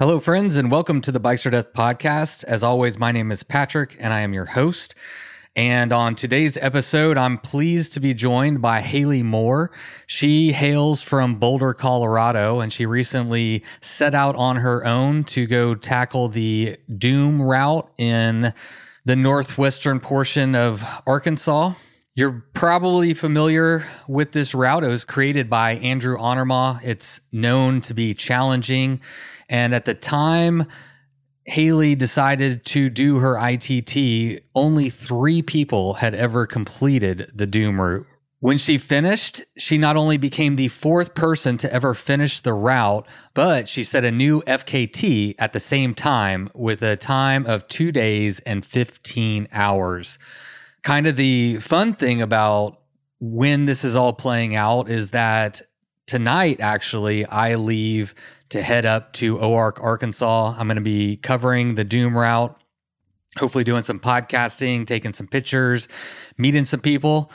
Hello, friends, and welcome to the Bikes or Death podcast. As always, my name is Patrick, and I am your host. And on today's episode, I'm pleased to be joined by Haley Moore. She hails from Boulder, Colorado, and she recently set out on her own to go tackle the Doom route in the northwestern portion of Arkansas. You're probably familiar with this route. It was created by Andrew Onerma. It's known to be challenging and at the time Haley decided to do her ITT, only three people had ever completed the Doom route. When she finished, she not only became the fourth person to ever finish the route, but she set a new FKT at the same time with a time of two days and 15 hours. Kind of the fun thing about when this is all playing out is that tonight, actually, I leave to head up to Oark, Arkansas. I'm going to be covering the Doom route, hopefully doing some podcasting, taking some pictures, meeting some people.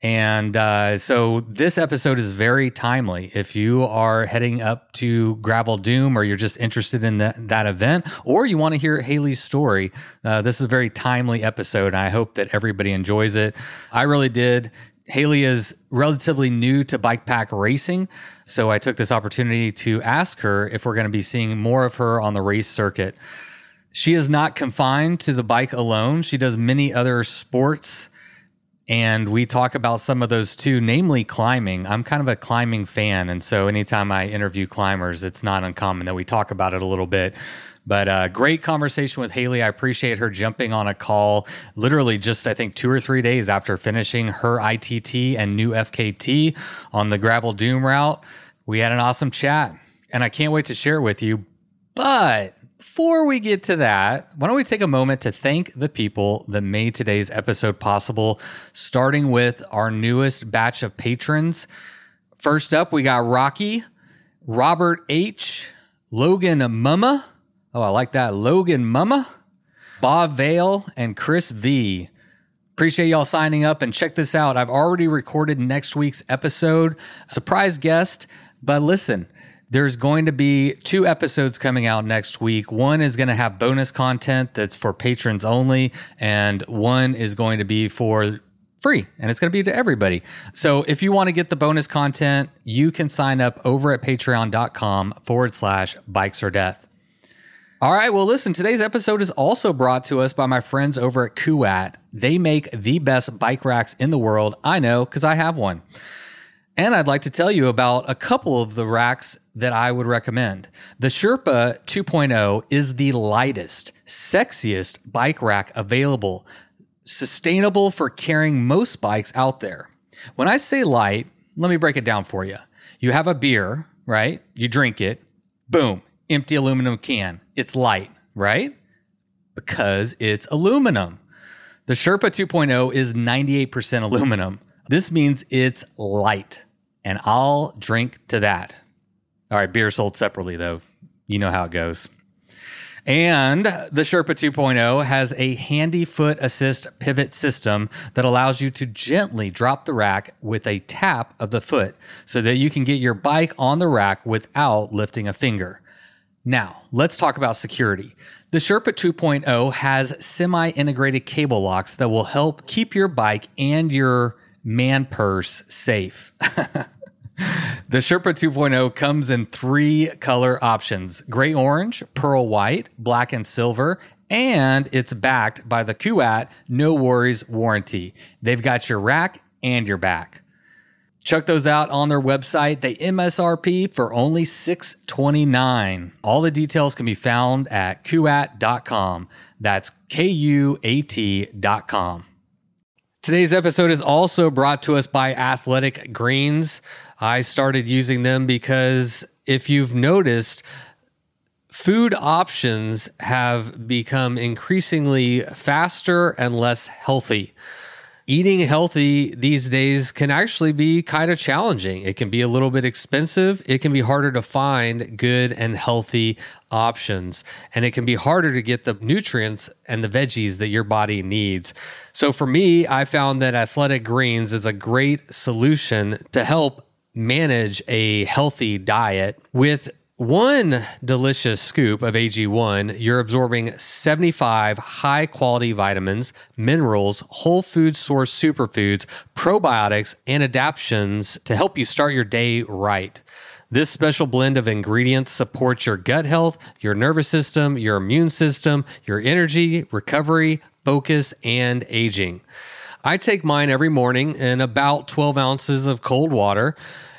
And uh, so this episode is very timely. If you are heading up to Gravel Doom or you're just interested in that, that event or you want to hear Haley's story, uh, this is a very timely episode. And I hope that everybody enjoys it. I really did. Haley is relatively new to bike pack racing. So I took this opportunity to ask her if we're going to be seeing more of her on the race circuit. She is not confined to the bike alone, she does many other sports. And we talk about some of those too, namely climbing. I'm kind of a climbing fan. And so anytime I interview climbers, it's not uncommon that we talk about it a little bit. But uh, great conversation with Haley. I appreciate her jumping on a call literally just, I think, two or three days after finishing her ITT and new FKT on the Gravel Doom route. We had an awesome chat, and I can't wait to share it with you. But before we get to that, why don't we take a moment to thank the people that made today's episode possible, starting with our newest batch of patrons. First up, we got Rocky, Robert H., Logan Mumma, Oh, I like that. Logan Mama, Bob Vale, and Chris V. Appreciate y'all signing up and check this out. I've already recorded next week's episode, surprise guest. But listen, there's going to be two episodes coming out next week. One is going to have bonus content that's for patrons only, and one is going to be for free and it's going to be to everybody. So if you want to get the bonus content, you can sign up over at patreon.com forward slash bikes or death. All right. Well, listen, today's episode is also brought to us by my friends over at Kuat. They make the best bike racks in the world. I know because I have one. And I'd like to tell you about a couple of the racks that I would recommend. The Sherpa 2.0 is the lightest, sexiest bike rack available, sustainable for carrying most bikes out there. When I say light, let me break it down for you. You have a beer, right? You drink it, boom, empty aluminum can. It's light, right? Because it's aluminum. The Sherpa 2.0 is 98% aluminum. This means it's light, and I'll drink to that. All right, beer sold separately, though. You know how it goes. And the Sherpa 2.0 has a handy foot assist pivot system that allows you to gently drop the rack with a tap of the foot so that you can get your bike on the rack without lifting a finger. Now, let's talk about security. The Sherpa 2.0 has semi integrated cable locks that will help keep your bike and your man purse safe. the Sherpa 2.0 comes in three color options gray orange, pearl white, black and silver, and it's backed by the Kuat No Worries warranty. They've got your rack and your back. Check those out on their website. They MSRP for only 629. All the details can be found at kuat.com. That's K U A T.com. Today's episode is also brought to us by Athletic Greens. I started using them because if you've noticed, food options have become increasingly faster and less healthy eating healthy these days can actually be kind of challenging. It can be a little bit expensive. It can be harder to find good and healthy options. And it can be harder to get the nutrients and the veggies that your body needs. So for me, I found that Athletic Greens is a great solution to help manage a healthy diet with one delicious scoop of AG1, you're absorbing 75 high quality vitamins, minerals, whole food source superfoods, probiotics, and adaptogens to help you start your day right. This special blend of ingredients supports your gut health, your nervous system, your immune system, your energy, recovery, focus, and aging. I take mine every morning in about 12 ounces of cold water.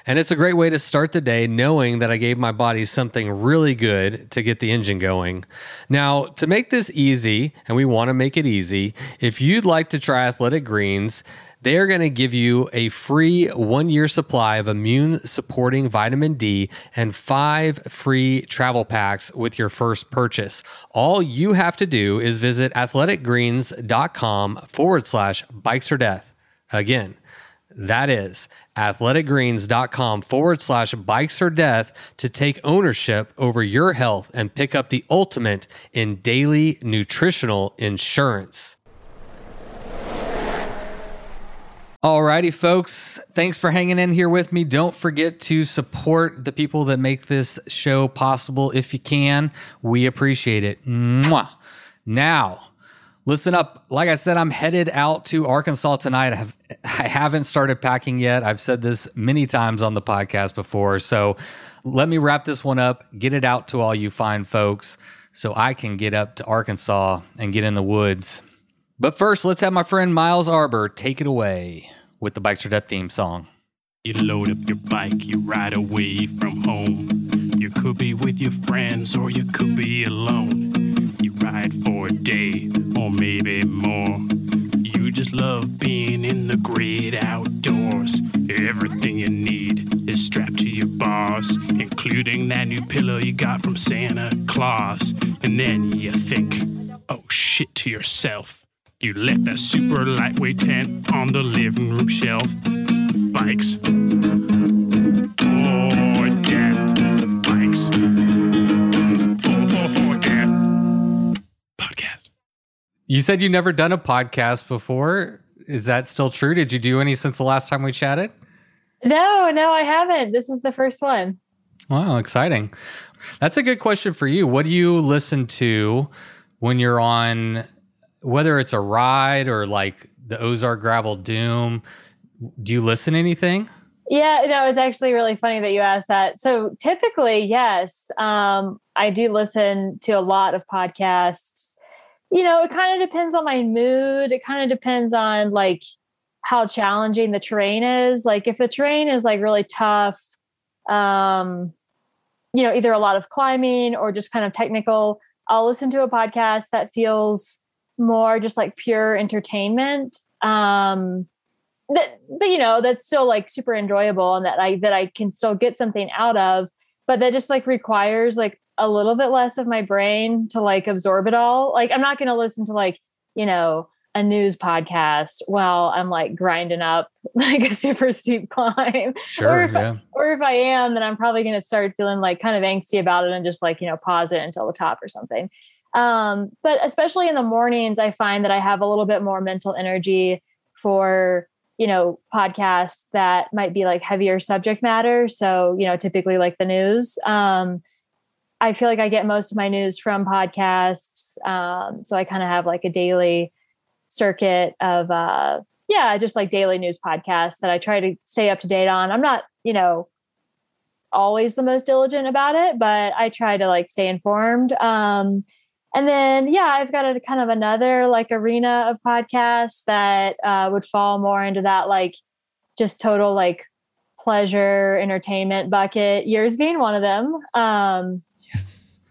And it's a great way to start the day knowing that I gave my body something really good to get the engine going. Now, to make this easy, and we want to make it easy, if you'd like to try Athletic Greens, they are going to give you a free one year supply of immune supporting vitamin D and five free travel packs with your first purchase. All you have to do is visit athleticgreens.com forward slash bikes or death. Again, that is athleticgreens.com forward slash bikes or death to take ownership over your health and pick up the ultimate in daily nutritional insurance. Alrighty, folks. Thanks for hanging in here with me. Don't forget to support the people that make this show possible if you can. We appreciate it. Mwah. Now, listen up. Like I said, I'm headed out to Arkansas tonight. I, have, I haven't started packing yet. I've said this many times on the podcast before. So let me wrap this one up, get it out to all you fine folks so I can get up to Arkansas and get in the woods but first, let's have my friend Miles Arbor take it away with the Bikes Death theme song. You load up your bike, you ride away from home. You could be with your friends or you could be alone. You ride for a day or maybe more. You just love being in the great outdoors. Everything you need is strapped to your bars, including that new pillow you got from Santa Claus. And then you think, oh shit, to yourself. You left that super lightweight tent on the living room shelf. Bikes. You said you never done a podcast before. Is that still true? Did you do any since the last time we chatted? No, no, I haven't. This was the first one. Wow, exciting. That's a good question for you. What do you listen to when you're on whether it's a ride or like the Ozark Gravel Doom, do you listen to anything? Yeah, no, it's actually really funny that you asked that. So typically, yes, um, I do listen to a lot of podcasts. You know, it kind of depends on my mood. It kind of depends on like how challenging the terrain is. Like if the terrain is like really tough, um, you know, either a lot of climbing or just kind of technical, I'll listen to a podcast that feels more just like pure entertainment um that but you know that's still like super enjoyable and that i that i can still get something out of but that just like requires like a little bit less of my brain to like absorb it all like i'm not going to listen to like you know a news podcast while i'm like grinding up like a super steep climb sure or if, yeah. I, or if i am then i'm probably going to start feeling like kind of angsty about it and just like you know pause it until the top or something um, but especially in the mornings, I find that I have a little bit more mental energy for, you know, podcasts that might be like heavier subject matter. So, you know, typically like the news. Um, I feel like I get most of my news from podcasts. Um, so I kind of have like a daily circuit of, uh, yeah, just like daily news podcasts that I try to stay up to date on. I'm not, you know, always the most diligent about it, but I try to like stay informed. Um, and then yeah i've got a kind of another like arena of podcasts that uh, would fall more into that like just total like pleasure entertainment bucket yours being one of them um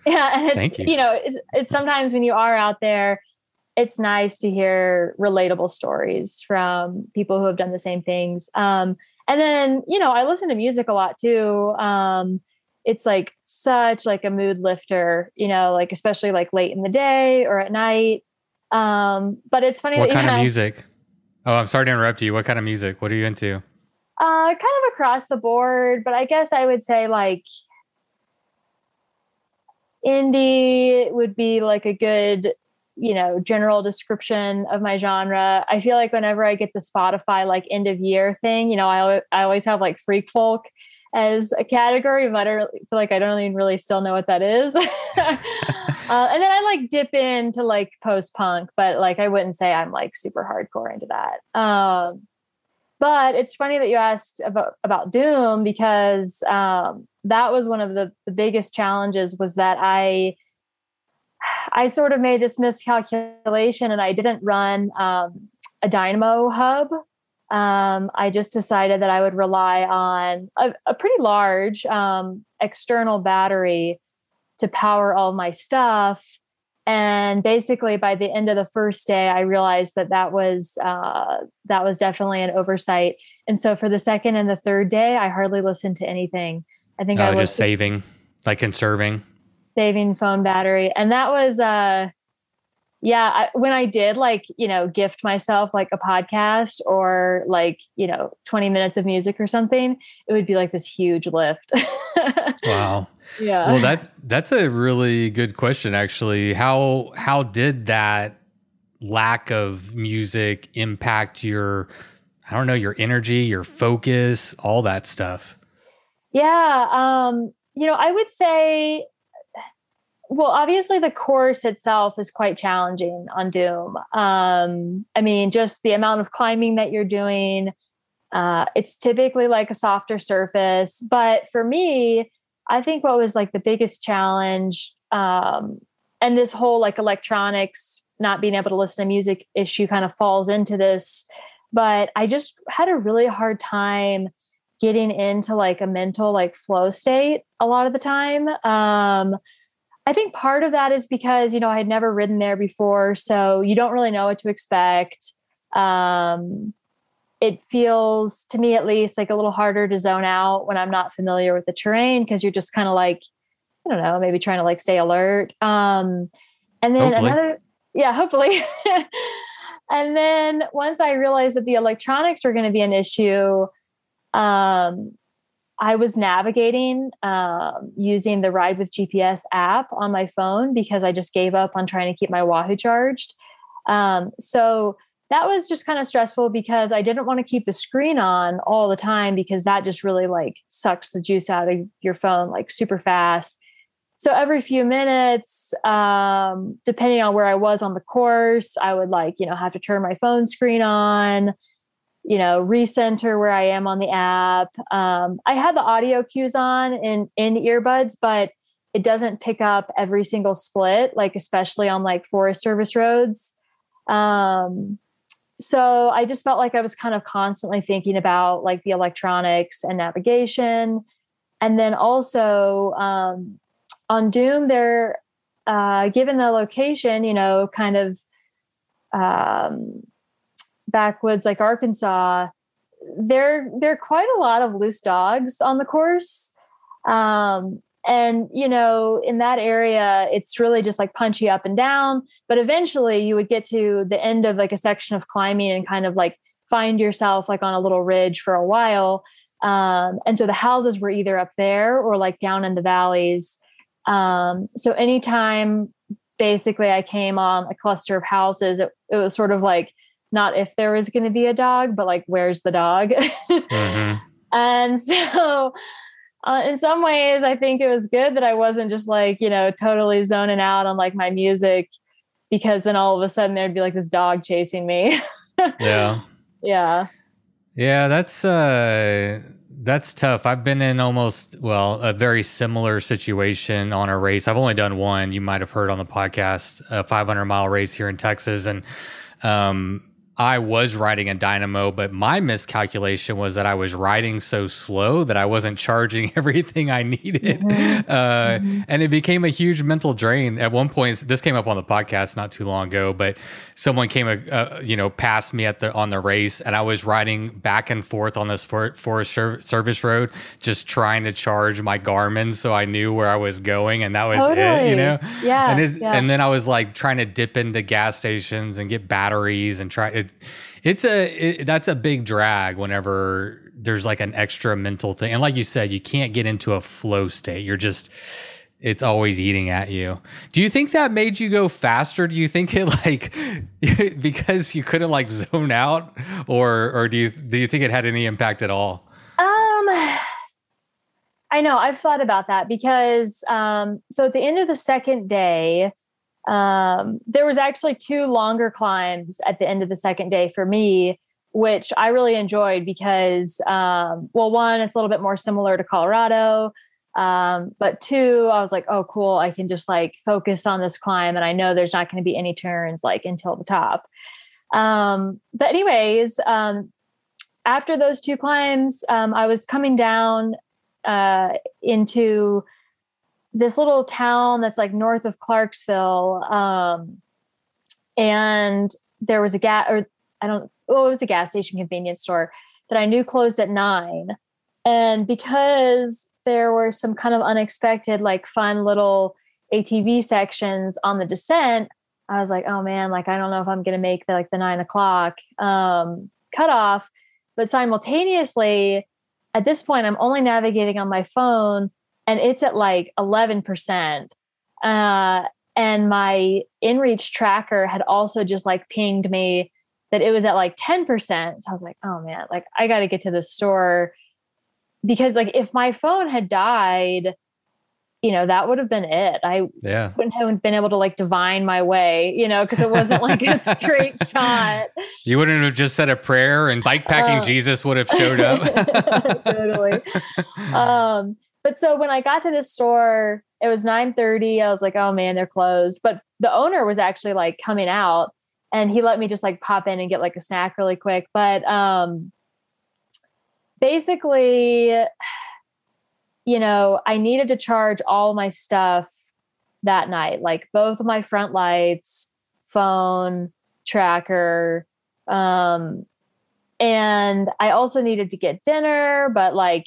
yeah and it's you. you know it's it's sometimes when you are out there it's nice to hear relatable stories from people who have done the same things um and then you know i listen to music a lot too um it's like such like a mood lifter, you know, like especially like late in the day or at night. Um, but it's funny. What kind of music? Oh, I'm sorry to interrupt you. What kind of music? What are you into? Uh, kind of across the board, but I guess I would say like indie would be like a good, you know, general description of my genre. I feel like whenever I get the Spotify like end of year thing, you know, I I always have like freak folk as a category, but I feel like I don't even really still know what that is. uh, and then I like dip into like post punk, but like I wouldn't say I'm like super hardcore into that. Um, but it's funny that you asked about about Doom because um, that was one of the, the biggest challenges was that I I sort of made this miscalculation and I didn't run um, a dynamo hub. Um, I just decided that I would rely on a, a pretty large um, external battery to power all my stuff. And basically, by the end of the first day, I realized that that was uh, that was definitely an oversight. And so, for the second and the third day, I hardly listened to anything. I think oh, I was just saving, like conserving, saving phone battery, and that was uh, yeah I, when i did like you know gift myself like a podcast or like you know 20 minutes of music or something it would be like this huge lift wow. Yeah. Well that that's a really good question actually. How how did that lack of music impact your i don't know your energy your focus all that stuff? Yeah um you know i would say well obviously the course itself is quite challenging on doom. Um, i mean just the amount of climbing that you're doing uh, it's typically like a softer surface but for me i think what was like the biggest challenge um, and this whole like electronics not being able to listen to music issue kind of falls into this but i just had a really hard time getting into like a mental like flow state a lot of the time um, I think part of that is because, you know, I had never ridden there before. So you don't really know what to expect. Um, it feels, to me at least, like a little harder to zone out when I'm not familiar with the terrain because you're just kind of like, I don't know, maybe trying to like stay alert. Um, and then hopefully. another, yeah, hopefully. and then once I realized that the electronics were going to be an issue, um, I was navigating um, using the Ride with GPS app on my phone because I just gave up on trying to keep my Wahoo charged. Um, so that was just kind of stressful because I didn't want to keep the screen on all the time because that just really like sucks the juice out of your phone like super fast. So every few minutes, um, depending on where I was on the course, I would like, you know, have to turn my phone screen on you know recenter where i am on the app um, i had the audio cues on in in earbuds but it doesn't pick up every single split like especially on like forest service roads um, so i just felt like i was kind of constantly thinking about like the electronics and navigation and then also um, on doom they're uh, given the location you know kind of um, backwoods like Arkansas, there there are quite a lot of loose dogs on the course. Um, and you know, in that area, it's really just like punchy up and down. But eventually, you would get to the end of like a section of climbing and kind of like find yourself like on a little ridge for a while. Um, and so the houses were either up there or like down in the valleys. Um, so anytime basically I came on a cluster of houses, it, it was sort of like not if there was going to be a dog, but like, where's the dog? mm-hmm. And so, uh, in some ways, I think it was good that I wasn't just like, you know, totally zoning out on like my music because then all of a sudden there'd be like this dog chasing me. yeah. Yeah. Yeah. That's, uh, that's tough. I've been in almost well a very similar situation on a race. I've only done one. You might have heard on the podcast, a 500 mile race here in Texas, and um, I was riding a dynamo, but my miscalculation was that I was riding so slow that I wasn't charging everything I needed. Mm-hmm. Uh, mm-hmm. And it became a huge mental drain. At one point, this came up on the podcast not too long ago, but someone came, uh, uh you know, past me at the on the race, and I was riding back and forth on this for, forest service road, just trying to charge my Garmin so I knew where I was going, and that was totally. it, you know. Yeah and, it, yeah. and then I was like trying to dip into gas stations and get batteries and try. It, it's a it, that's a big drag whenever there's like an extra mental thing. And like you said, you can't get into a flow state. You're just it's always eating at you. Do you think that made you go faster? Do you think it like because you couldn't like zone out or or do you do you think it had any impact at all? Um I know I've thought about that because um, so at the end of the second day, um, there was actually two longer climbs at the end of the second day for me, which I really enjoyed because, um, well, one, it's a little bit more similar to Colorado. Um, but two, I was like, oh, cool. I can just like focus on this climb. And I know there's not going to be any turns like until the top. Um, but, anyways, um, after those two climbs, um, I was coming down uh, into this little town that's like north of Clarksville. Um, and there was a gas, or I don't, well, it was a gas station convenience store that I knew closed at nine. And because there were some kind of unexpected, like fun little ATV sections on the descent, I was like, oh man, like I don't know if I'm gonna make the like the nine o'clock um cutoff. But simultaneously, at this point, I'm only navigating on my phone and it's at like 11%. Uh, and my inReach tracker had also just like pinged me that it was at like 10%. So I was like, oh man, like I got to get to the store because like if my phone had died, you know, that would have been it. I yeah. wouldn't have been able to like divine my way, you know, because it wasn't like a straight shot. You wouldn't have just said a prayer and bikepacking uh, Jesus would have showed up. totally. Um, but so when I got to this store, it was 9:30. I was like, "Oh man, they're closed." But the owner was actually like coming out and he let me just like pop in and get like a snack really quick. But um basically you know, I needed to charge all my stuff that night, like both of my front lights, phone, tracker, um and I also needed to get dinner, but like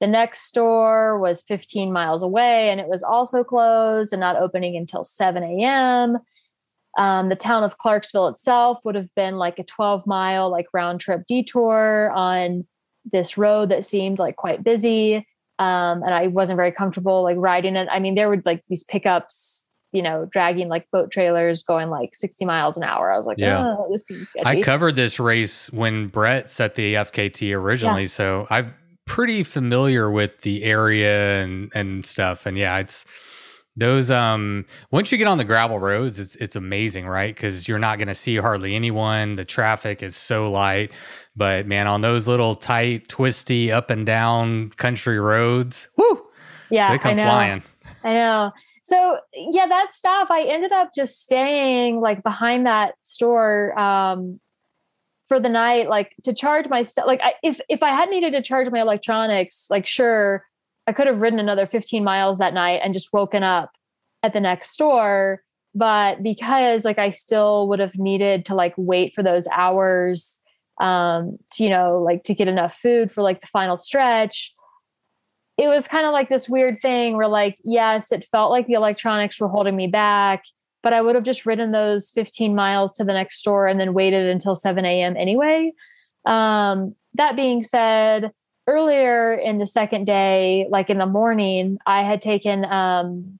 the next store was 15 miles away and it was also closed and not opening until 7 a.m. Um, the town of Clarksville itself would have been like a 12 mile, like round trip detour on this road that seemed like quite busy. Um, and I wasn't very comfortable like riding it. I mean, there were like these pickups, you know, dragging like boat trailers going like 60 miles an hour. I was like, yeah, oh, this seems. I covered this race when Brett set the FKT originally. Yeah. So I've pretty familiar with the area and and stuff. And yeah, it's those um once you get on the gravel roads, it's it's amazing, right? Because you're not gonna see hardly anyone. The traffic is so light. But man, on those little tight, twisty, up and down country roads, whoo! Yeah, they come I know. flying. I know. So yeah, that stuff. I ended up just staying like behind that store um, for the night like to charge my stuff like I, if if i had needed to charge my electronics like sure i could have ridden another 15 miles that night and just woken up at the next store but because like i still would have needed to like wait for those hours um to you know like to get enough food for like the final stretch it was kind of like this weird thing where like yes it felt like the electronics were holding me back but I would have just ridden those 15 miles to the next store and then waited until 7 a.m. anyway. Um, that being said, earlier in the second day, like in the morning, I had taken, um,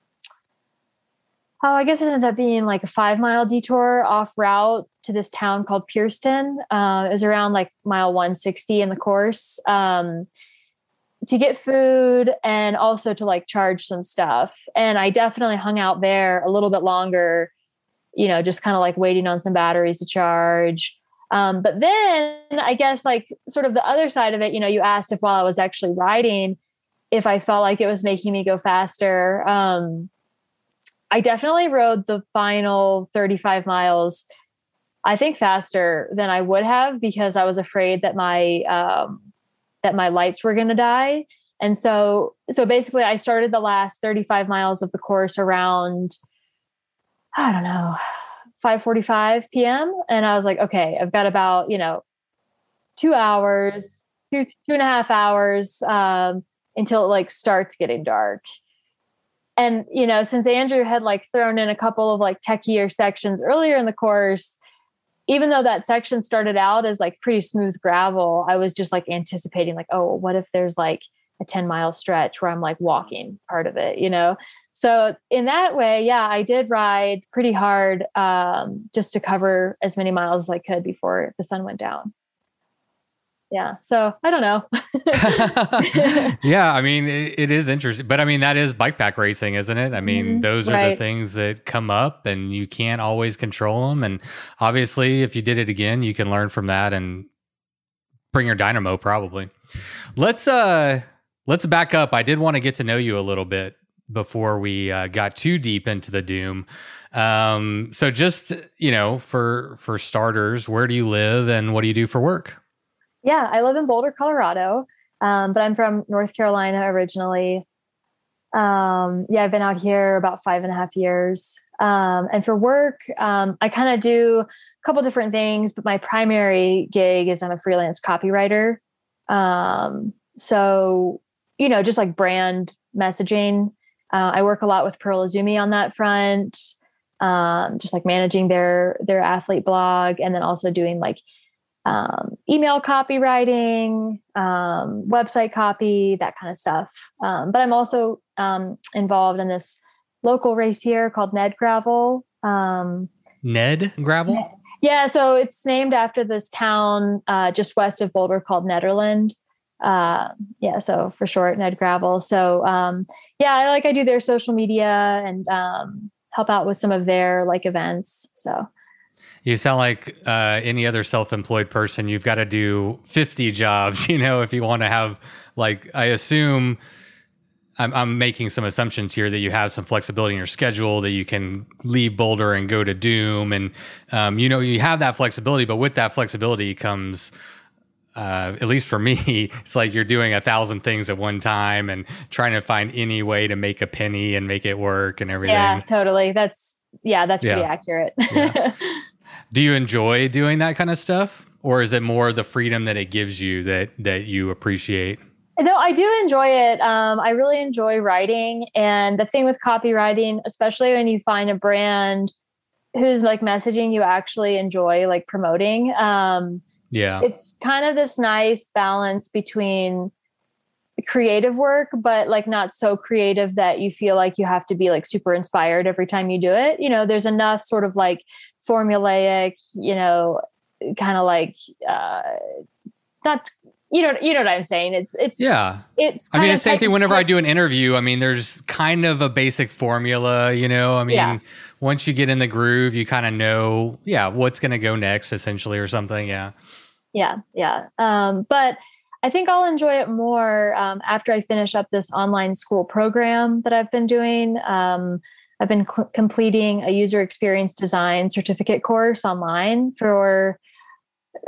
oh, I guess it ended up being like a five mile detour off route to this town called Pierston. Uh, it was around like mile 160 in the course. Um, to get food and also to like charge some stuff. And I definitely hung out there a little bit longer, you know, just kind of like waiting on some batteries to charge. Um, but then I guess like sort of the other side of it, you know, you asked if while I was actually riding, if I felt like it was making me go faster. Um, I definitely rode the final 35 miles, I think faster than I would have because I was afraid that my um, that my lights were going to die. And so, so basically, I started the last 35 miles of the course around, I don't know, 5:45 p.m. And I was like, okay, I've got about you know two hours, two two and a half hours um, until it like starts getting dark. And you know, since Andrew had like thrown in a couple of like techier sections earlier in the course, even though that section started out as like pretty smooth gravel, I was just like anticipating, like, oh, what if there's like a 10 mile stretch where I'm like walking part of it, you know? So in that way, yeah, I did ride pretty hard um, just to cover as many miles as I could before the sun went down. Yeah. So I don't know. yeah, I mean, it, it is interesting, but I mean, that is bike pack racing, isn't it? I mean, mm-hmm. those are right. the things that come up, and you can't always control them. And obviously, if you did it again, you can learn from that and bring your dynamo. Probably. Let's uh, let's back up. I did want to get to know you a little bit before we uh, got too deep into the doom. Um, so just you know, for for starters, where do you live and what do you do for work? Yeah, I live in Boulder, Colorado, um, but I'm from North Carolina originally. Um, yeah, I've been out here about five and a half years. Um, and for work, um, I kind of do a couple different things, but my primary gig is I'm a freelance copywriter. Um, so, you know, just like brand messaging. Uh, I work a lot with Pearl Izumi on that front, um, just like managing their their athlete blog, and then also doing like um, email copywriting, um, website copy, that kind of stuff. Um, but I'm also um, involved in this local race here called Ned Gravel. Um, Ned Gravel? Yeah, so it's named after this town uh, just west of Boulder called Nederland. Uh, yeah, so for short, Ned Gravel. So um, yeah, I like I do their social media and help out with some of their like events. So you sound like uh, any other self-employed person. You've got to do 50 jobs, you know, if you want to have like I assume I'm, I'm, making some assumptions here that you have some flexibility in your schedule that you can leave Boulder and go to Doom, and um, you know you have that flexibility. But with that flexibility comes, uh, at least for me, it's like you're doing a thousand things at one time and trying to find any way to make a penny and make it work and everything. Yeah, totally. That's yeah, that's pretty accurate. yeah. Do you enjoy doing that kind of stuff, or is it more the freedom that it gives you that that you appreciate? No, I do enjoy it. Um, I really enjoy writing, and the thing with copywriting, especially when you find a brand who's like messaging you actually enjoy, like promoting. Um, yeah, it's kind of this nice balance between creative work, but like not so creative that you feel like you have to be like super inspired every time you do it. You know, there's enough sort of like formulaic, you know, kind of like uh not you know you know what I'm saying. It's it's yeah. It's I mean the same thing whenever I do an interview. I mean, there's kind of a basic formula, you know. I mean, yeah. once you get in the groove, you kind of know, yeah, what's gonna go next essentially or something. Yeah. Yeah, yeah. Um, but I think I'll enjoy it more um, after I finish up this online school program that I've been doing. Um, I've been completing a user experience design certificate course online for,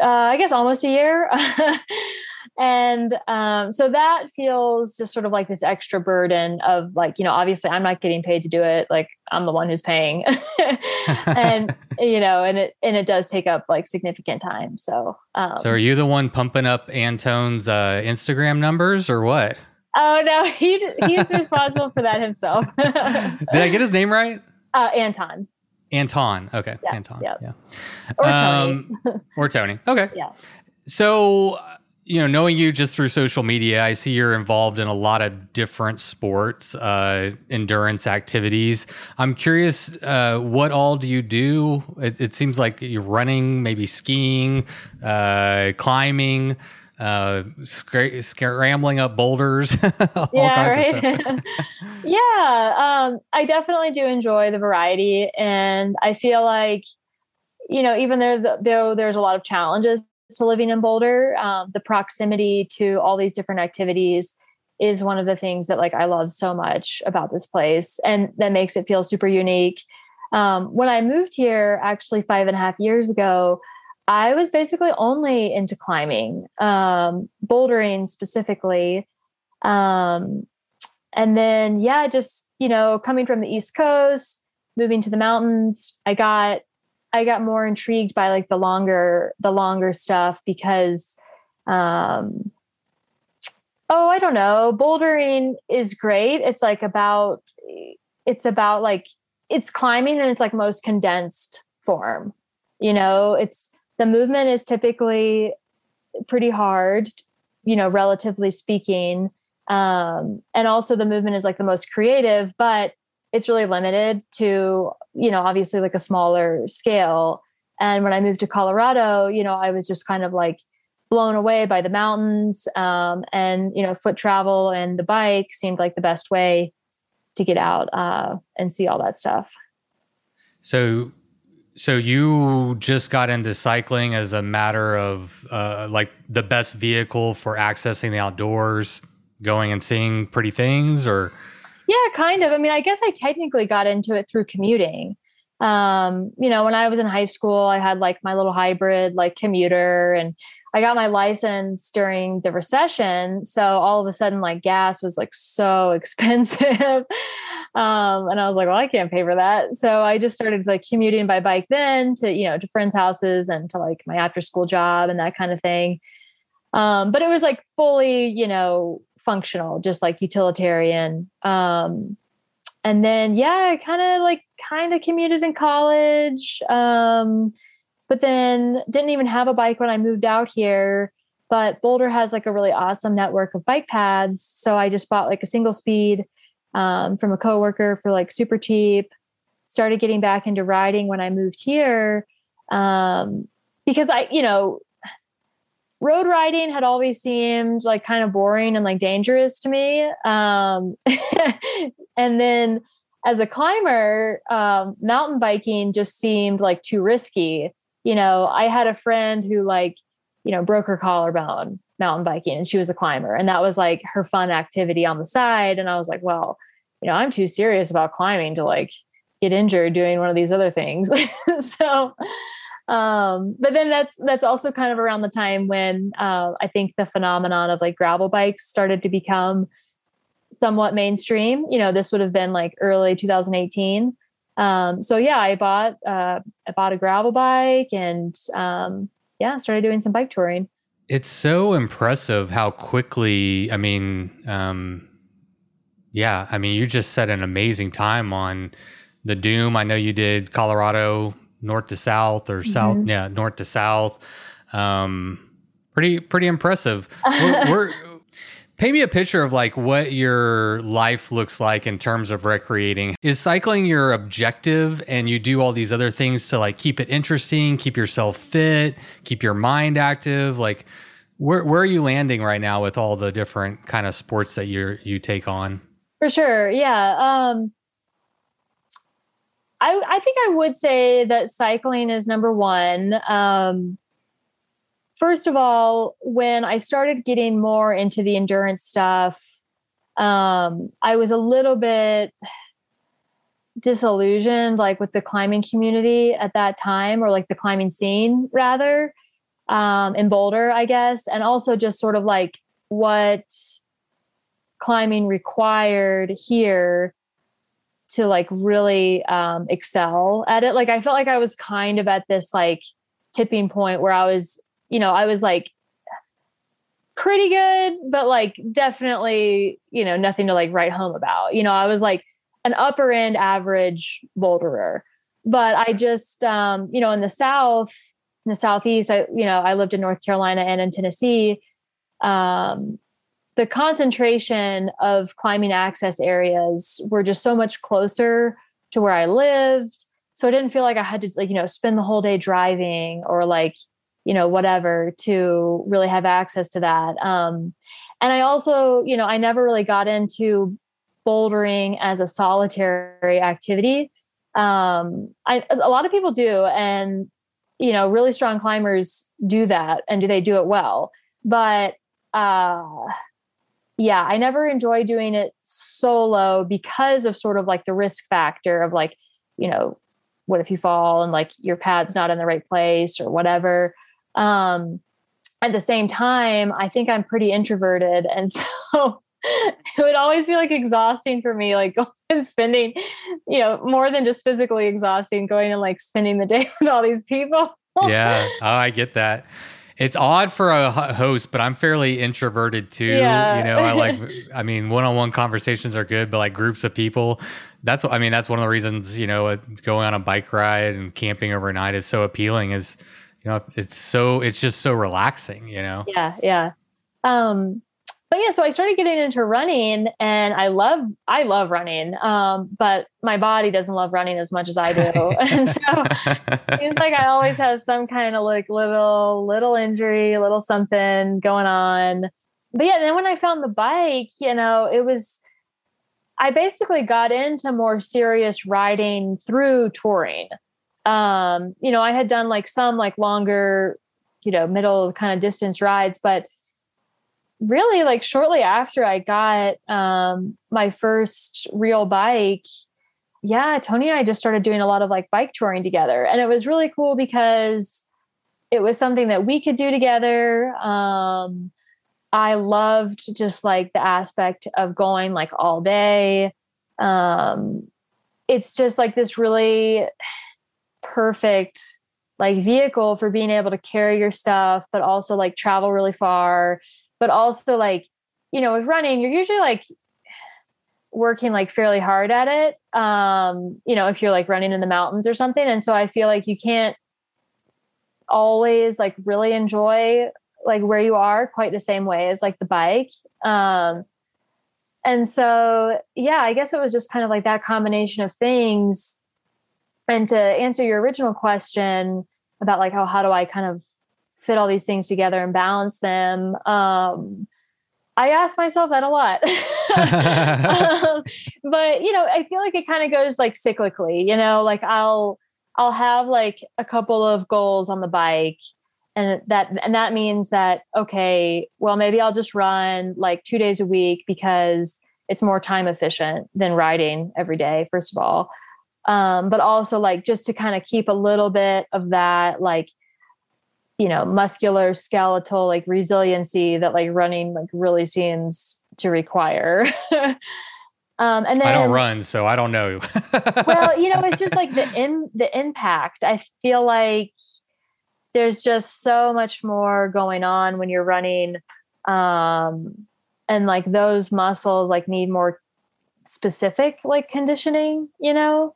uh, I guess, almost a year. and um, so that feels just sort of like this extra burden of like you know obviously i'm not getting paid to do it like i'm the one who's paying. And you know and it and it does take up like significant time so um, so are you the one pumping up antone's uh, instagram numbers or what? Oh no he he's responsible for that himself. Did i get his name right? Uh, anton. Anton okay yeah, anton yeah, yeah. or tony. Um, or tony okay. Yeah. So you know, knowing you just through social media, I see you're involved in a lot of different sports, uh, endurance activities. I'm curious, uh, what all do you do? It, it, seems like you're running, maybe skiing, uh, climbing, uh, scra- scrambling up boulders. All yeah, kinds right. Of stuff. yeah, um, I definitely do enjoy the variety, and I feel like, you know, even though though there's a lot of challenges to living in Boulder, um, the proximity to all these different activities is one of the things that like I love so much about this place, and that makes it feel super unique. Um, when I moved here, actually five and a half years ago, I was basically only into climbing, um, bouldering specifically. Um, and then, yeah, just, you know, coming from the East Coast, moving to the mountains, I got I got more intrigued by like the longer the longer stuff because um oh, I don't know, bouldering is great. It's like about it's about like it's climbing and it's like most condensed form. You know, it's the movement is typically pretty hard, you know, relatively speaking. Um, and also the movement is like the most creative, but it's really limited to you know obviously like a smaller scale and when i moved to colorado you know i was just kind of like blown away by the mountains. Um, and, you know, foot travel and the bike seemed like the best way to get out uh, and see all that stuff. So, so you just got into cycling as a matter of uh, like the best vehicle for accessing the outdoors, going and seeing pretty things, or yeah, kind of. I mean, I guess I technically got into it through commuting. Um, you know, when I was in high school, I had like my little hybrid like commuter and I got my license during the recession. So all of a sudden, like gas was like so expensive. um, and I was like, well, I can't pay for that. So I just started like commuting by bike then to, you know, to friends' houses and to like my after school job and that kind of thing. Um, but it was like fully, you know, functional, just like utilitarian. Um, and then, yeah, I kind of like kind of commuted in college. Um, but then didn't even have a bike when I moved out here. But Boulder has like a really awesome network of bike paths. So I just bought like a single speed um, from a coworker for like super cheap. Started getting back into riding when I moved here. Um, because I, you know, road riding had always seemed like kind of boring and like dangerous to me. Um, and then as a climber, um, mountain biking just seemed like too risky you know, I had a friend who like, you know, broke her collarbone mountain biking and she was a climber and that was like her fun activity on the side and I was like, well, you know, I'm too serious about climbing to like get injured doing one of these other things. so um but then that's that's also kind of around the time when uh I think the phenomenon of like gravel bikes started to become somewhat mainstream. You know, this would have been like early 2018. Um, so yeah, I bought uh, I bought a gravel bike and um, yeah, started doing some bike touring. It's so impressive how quickly. I mean, um, yeah, I mean, you just set an amazing time on the Doom. I know you did Colorado north to south or south, mm-hmm. yeah, north to south. Um, pretty pretty impressive. we're, we're Paint me a picture of like what your life looks like in terms of recreating. Is cycling your objective and you do all these other things to like keep it interesting, keep yourself fit, keep your mind active? Like where where are you landing right now with all the different kind of sports that you you take on? For sure. Yeah. Um I I think I would say that cycling is number 1. Um first of all, when I started getting more into the endurance stuff, um, I was a little bit disillusioned, like with the climbing community at that time, or like the climbing scene rather, um, in Boulder, I guess, and also just sort of like what climbing required here to like really um, excel at it. Like I felt like I was kind of at this like tipping point where I was you know, I was like pretty good, but like definitely, you know, nothing to like write home about. You know, I was like an upper end average boulderer. But I just um, you know, in the South, in the Southeast, I, you know, I lived in North Carolina and in Tennessee. Um, the concentration of climbing access areas were just so much closer to where I lived. So I didn't feel like I had to like, you know, spend the whole day driving or like, you know whatever to really have access to that. Um, and i also you know i never really got into bouldering as a solitary activity. Um, I, a lot of people do and you know really strong climbers do that and do they do it well. But uh yeah i never enjoy doing it solo because of sort of like the risk factor of like you know what if you fall and like your pad's not in the right place or whatever um, at the same time, I think I'm pretty introverted. And so it would always be like exhausting for me, like going and spending, you know, more than just physically exhausting, going and like spending the day with all these people. yeah. Oh, I get that. It's odd for a host, but I'm fairly introverted too. Yeah. You know, I like, I mean, one on one conversations are good, but like groups of people, that's, I mean, that's one of the reasons, you know, going on a bike ride and camping overnight is so appealing is you know it's so it's just so relaxing you know yeah yeah um but yeah, so I started getting into running and I love, I love running. Um, but my body doesn't love running as much as I do. and so it seems like I always have some kind of like little, little injury, a little something going on. But yeah, then when I found the bike, you know, it was, I basically got into more serious riding through touring. Um, you know, I had done like some like longer, you know, middle kind of distance rides, but really like shortly after I got um, my first real bike, yeah, Tony and I just started doing a lot of like bike touring together. And it was really cool because it was something that we could do together. Um, I loved just like the aspect of going like all day. Um, it's just like this really perfect like vehicle for being able to carry your stuff, but also like travel really far. But also like, you know, with running, you're usually like working like fairly hard at it. Um, you know, if you're like running in the mountains or something. And so I feel like you can't always like really enjoy like where you are quite the same way as like the bike. Um, and so, yeah, I guess it was just kind of like that combination of things. And to answer your original question about like, how, how do I kind of fit all these things together and balance them? Um, I ask myself that a lot. um, but, you know, I feel like it kind of goes like cyclically, you know, like I'll, I'll have like a couple of goals on the bike and that and that means that okay well maybe i'll just run like two days a week because it's more time efficient than riding every day first of all um, but also like just to kind of keep a little bit of that like you know muscular skeletal like resiliency that like running like really seems to require. Um and then i don't run so i don't know. Well you know it's just like the in the impact. I feel like there's just so much more going on when you're running um, and like those muscles like need more specific like conditioning you know?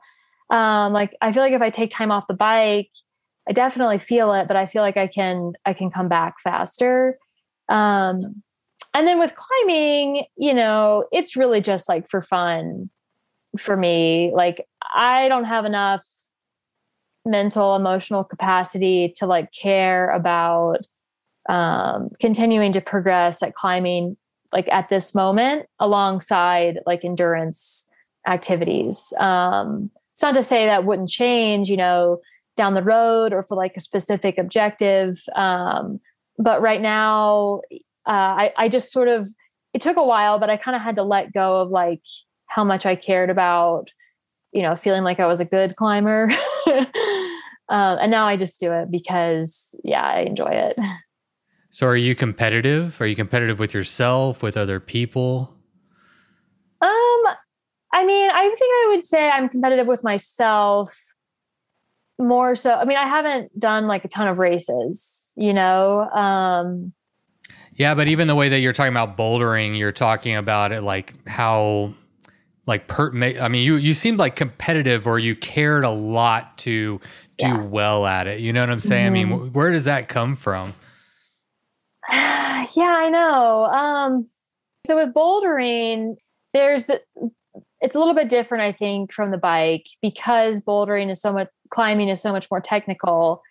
Um, like i feel like if i take time off the bike i definitely feel it but i feel like i can i can come back faster. Um, and then with climbing you know it's really just like for fun for me. Like i don't have enough mental emotional capacity to like care about um, continuing to progress at climbing like at this moment alongside like endurance activities. Um, it's not to say that wouldn't change you know down the road or for like a specific objective um, but right now uh, I, I just sort of it took a while but i kind of had to let go of like how much i cared about you know feeling like i was a good climber. Um, and now i just do it because yeah i enjoy it. So are you competitive? Are you competitive with yourself with other people? Um i mean i think i would say i'm competitive with myself more so i mean i haven't done like a ton of races you know um yeah but even the way that you're talking about bouldering you're talking about it like how like per I mean you you seemed like competitive or you cared a lot to do yeah. well at it. You know what I'm saying? Mm-hmm. I mean, mm-hmm. where does that come from? yeah, I know. Um so with bouldering there's the it's a little bit different I think from the bike because bouldering is so much climbing is so much more technical.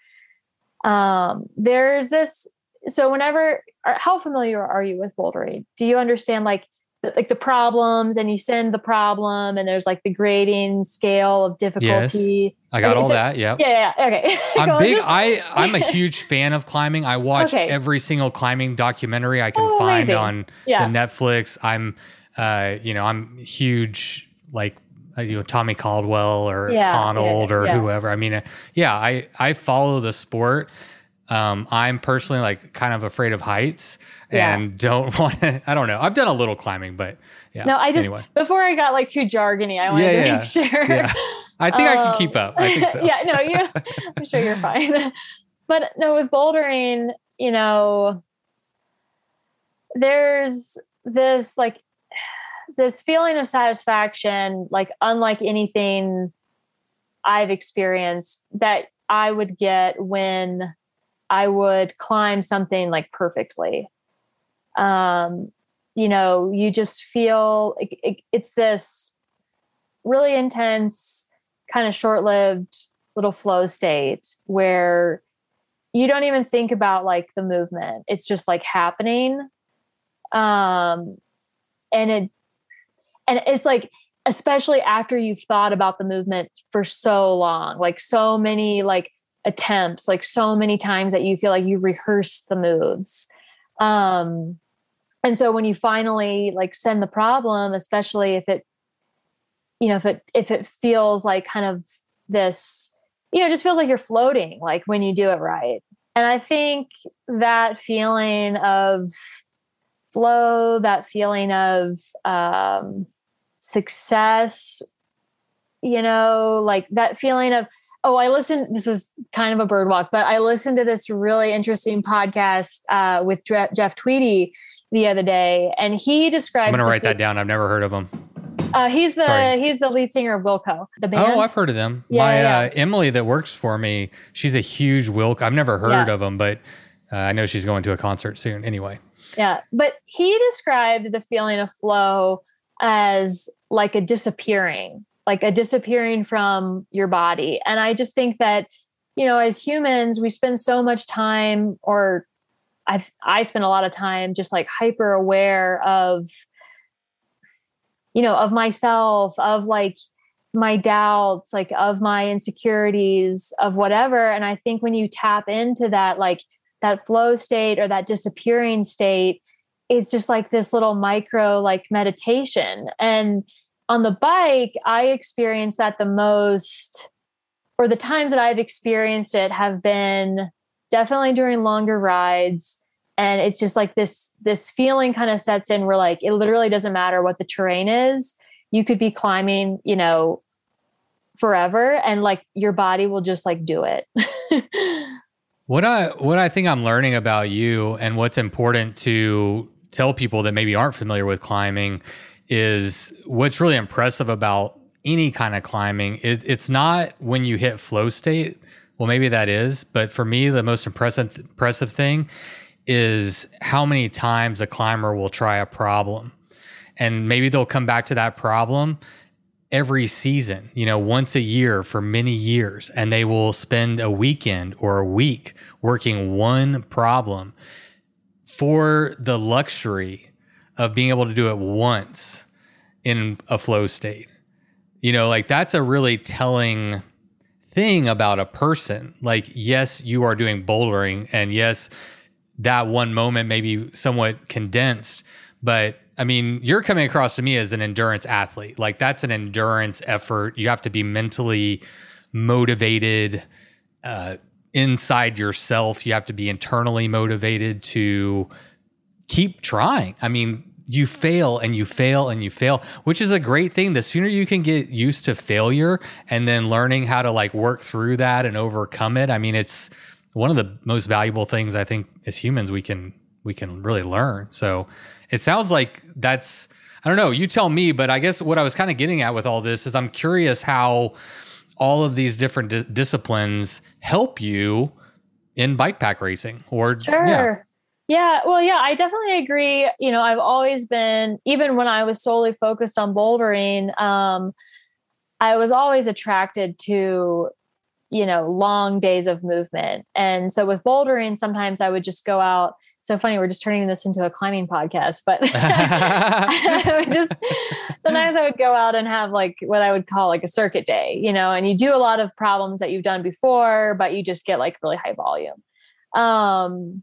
Um there's this so whenever how familiar are you with bouldering? Do you understand like like the problems and you send the problem and there's like the grading scale of difficulty. Yes, I got all that. Yeah. Yeah. yeah okay. I'm big. I I'm a huge fan of climbing. I watch okay. every single climbing documentary I can oh, find amazing. on yeah. the Netflix. I'm, uh, you know, I'm huge like you know Tommy Caldwell or yeah, Honnold yeah, or whoever. I mean, uh, yeah, I I follow the sport. Um, I'm personally like kind of afraid of heights yeah. and don't want to. I don't know. I've done a little climbing, but yeah. No, I just anyway. before I got like too jargony, I wanted yeah, to make sure. Yeah. I think um, I can keep up. I think so. yeah, no, you. I'm sure you're fine. but no, with bouldering, you know, there's this like this feeling of satisfaction, like unlike anything I've experienced, that I would get when I would climb something like perfectly. Um, you know, you just feel it, it, it's this really intense, kind of short lived little flow state where you don't even think about like the movement. It's just like happening. Um, and it, and it's like, especially after you've thought about the movement for so long, like so many like attempts, like so many times that you feel like you've rehearsed the moves. Um, and so when you finally like send the problem, especially if it, you know, if it if it feels like kind of this, you know, just feels like you're floating, like when you do it right. And I think that feeling of flow, that feeling of um, success, you know, like that feeling of, oh, I listened, this was kind of a bird walk, but I listened to this really interesting podcast uh, with Jeff Tweedy the other day, and he describes. I'm going to write that down. I've never heard of him. Uh, he's the Sorry. he's the lead singer of Wilco, the band. Oh, I've heard of them. Yeah, My yeah. Uh, Emily that works for me, she's a huge Wilco. I've never heard yeah. of them, but uh, I know she's going to a concert soon. Anyway. Yeah, but he described the feeling of flow as like a disappearing, like a disappearing from your body, and I just think that you know, as humans, we spend so much time, or I I spend a lot of time just like hyper aware of you know, of myself, of like my doubts, like of my insecurities, of whatever. And I think when you tap into that, like that flow state or that disappearing state, it's just like this little micro like meditation. And on the bike, I experience that the most, or the times that I've experienced it have been definitely during longer rides. And it's just like this this feeling kind of sets in where like it literally doesn't matter what the terrain is. You could be climbing you know forever and like your body will just like do it. What i what i think i'm learning about you and what's important to tell people that maybe aren't familiar with climbing is what's really impressive about any kind of climbing it, it's not when you hit flow state well maybe that is but for me the most impressive impressive thing is how many times a climber will try a problem. And maybe they'll come back to that problem every season, you know, once a year for many years. And they will spend a weekend or a week working one problem for the luxury of being able to do it once in a flow state. You know, like that's a really telling thing about a person. Like, yes, you are doing bouldering, and yes, that one moment maybe somewhat condensed. But I mean, you're coming across to me as an endurance athlete. Like that's an endurance effort. You have to be mentally motivated uh, inside yourself. You have to be internally motivated to keep trying. I mean, you fail and you fail and you fail, which is a great thing. The sooner you can get used to failure and then learning how to like work through that and overcome it. I mean, it's one of the most valuable things I think as humans we can we can really learn. So it sounds like that's I don't know, you tell me, but I guess what I was kind of getting at with all this is I'm curious how all of these different di- disciplines help you in bike pack racing or sure. yeah. Yeah, well, yeah, I definitely agree. You know, I've always been, even when I was solely focused on bouldering, um, I was always attracted to you know long days of movement and so with bouldering sometimes i would just go out so funny we're just turning this into a climbing podcast but just sometimes i would go out and have like what i would call like a circuit day you know and you do a lot of problems that you've done before but you just get like really high volume um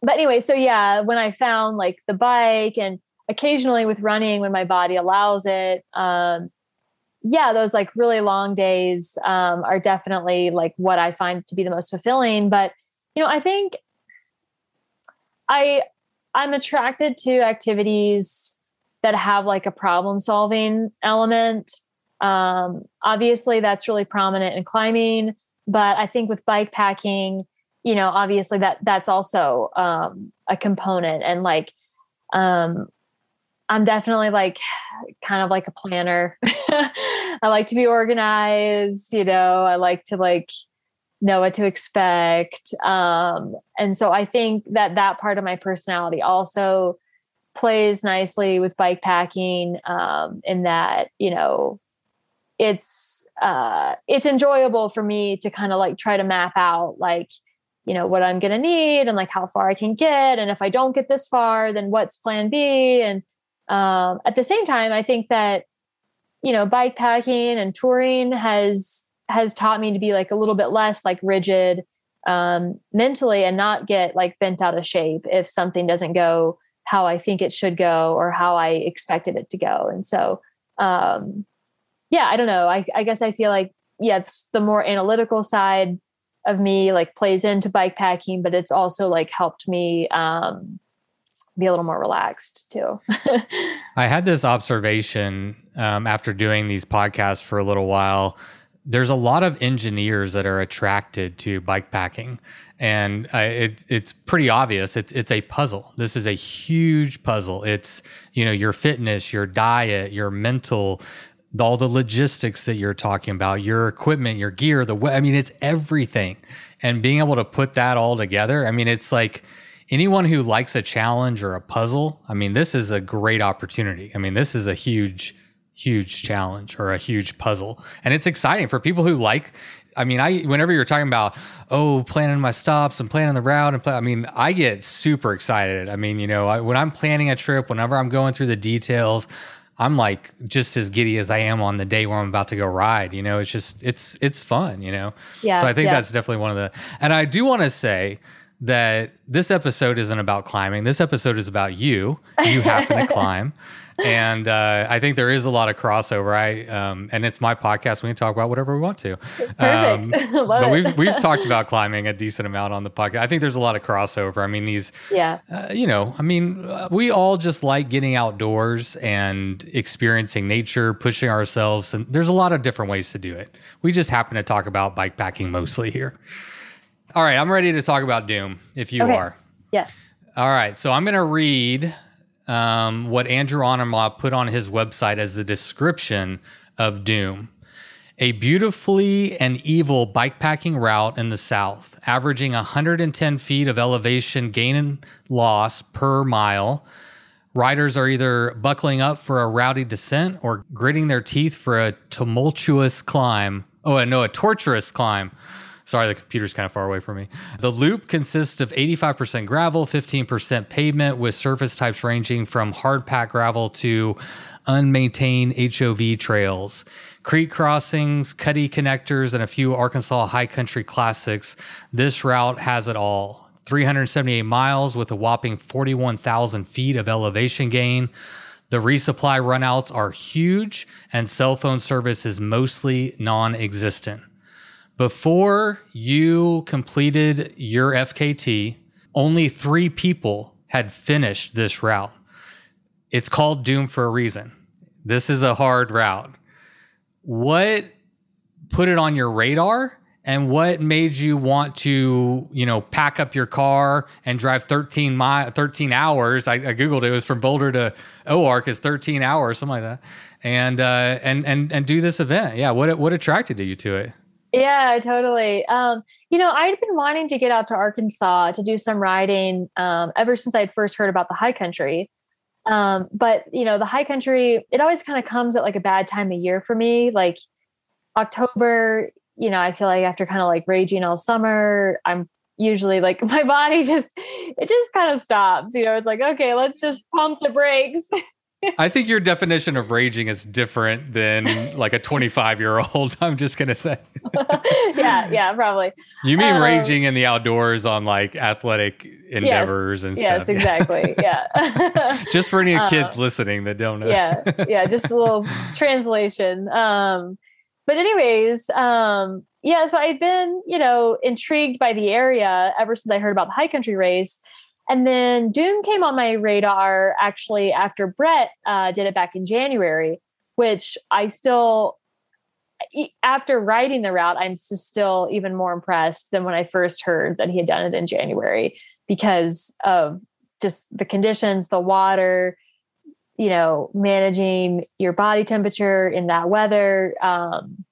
but anyway so yeah when i found like the bike and occasionally with running when my body allows it um yeah, those like really long days um, are definitely like what I find to be the most fulfilling. But you know, I think I I'm attracted to activities that have like a problem solving element. Um, obviously, that's really prominent in climbing, but I think with bike packing, you know, obviously that that's also um, a component. And like, um, I'm definitely like kind of like a planner. I like to be organized, you know, I like to like know what to expect. Um, and so I think that that part of my personality also plays nicely with bike packing um, in that you know it's uh, it's enjoyable for me to kind of like try to map out like you know what i'm going to need and like how far i can get and if i don't get this far then what's plan b and um, at the same time i think that you know bike packing and touring has has taught me to be like a little bit less like rigid um, mentally and not get like bent out of shape if something doesn't go how I think it should go or how I expected it to go. And so, um, yeah, I don't know. I, I guess I feel like, yeah, the more analytical side of me like plays into bike packing, but it's also like helped me um, be a little more relaxed too. I had this observation um, after doing these podcasts for a little while there's a lot of engineers that are attracted to bike packing. And uh, it, it's pretty obvious. It's it's a puzzle. This is a huge puzzle. It's you know your fitness your diet your mental all the logistics that you're talking about your equipment your gear the way, i mean it's everything. And being able to put that all together i mean it's like anyone who likes a challenge or a puzzle i mean this is a great opportunity. I mean this is a huge huge challenge or a huge puzzle. And it's exciting for people who like I mean, I whenever you're talking about oh, planning my stops and planning the route and play, I mean, I get super excited. I mean, you know, I, when I'm planning a trip, whenever I'm going through the details, I'm like just as giddy as I am on the day where I'm about to go ride. You know, it's just it's it's fun. You know, yeah. So I think yeah. that's definitely one of the. And I do want to say that this episode isn't about climbing. This episode is about you. You happen to climb and uh, I think there is a lot of crossover. I um, and it's my podcast. We can talk about whatever we want to. Um, but we've we've talked about climbing a decent amount on the podcast. I think there's a lot of crossover. I mean, these, yeah, uh, you know, I mean, uh, we all just like getting outdoors and experiencing nature, pushing ourselves, and there's a lot of different ways to do it. We just happen to talk about bike packing mostly here. All right, I'm ready to talk about Doom. If you okay. are, yes. All right, so I'm going to read um, what Andrew Onomah put on his website as the description of Doom. A beautifully and evil bikepacking route in the south, averaging 110 feet of elevation gain and loss per mile. Riders are either buckling up for a rowdy descent or gritting their teeth for a tumultuous climb. Oh, no, a torturous climb. Sorry, the computer's kind of far away from me. The loop consists of 85% gravel, 15% pavement, with surface types ranging from hard packed gravel to unmaintained ATV trails. Creek crossings, cutty connectors, and a few Arkansas high country classics. This route has it all. 378 miles with a whopping 41,000 feet of elevation gain. The resupply runouts are huge, and cell phone service is mostly non existent. Before you completed your FKT, only three people had finished this route. It's called Doom for a reason. This is a hard route. What put it on your radar and what made you want to, you know, pack up your car and drive 13 mi- 13 hours? I, I googled it. it was from Boulder to Oark is 13 hours, something like that. And uh, and and and do this event. Yeah, what what attracted you to it? Yeah, totally. Um, you know, I'd been wanting to get out to Arkansas to do some riding um, ever since I'd first heard about the high country. Um, but you know, the high country, it always kind of comes at like a bad time of year for me. Like October, you know, I feel like after kind of like raging all summer, I'm usually like my body just it just kind of stops. You know, it's like, okay, let's just pump the brakes. I think your definition of raging is different than like a 25 year old. I'm just going to say. yeah, yeah, probably. You mean um, raging in the outdoors on like athletic endeavors yes, and stuff? Yes, exactly. Yeah. just for any kids uh, listening that don't know. yeah, yeah, just a little translation. Um, but, anyways, um, yeah, so I've been, you know, intrigued by the area ever since I heard about the high country race. And then Doom came on my radar actually after Brett uh, did it back in January, which I still, after writing the route, I'm just still even more impressed than when I first heard that he had done it in January because of just the conditions, the water, you know, managing your body temperature in that weather. Um,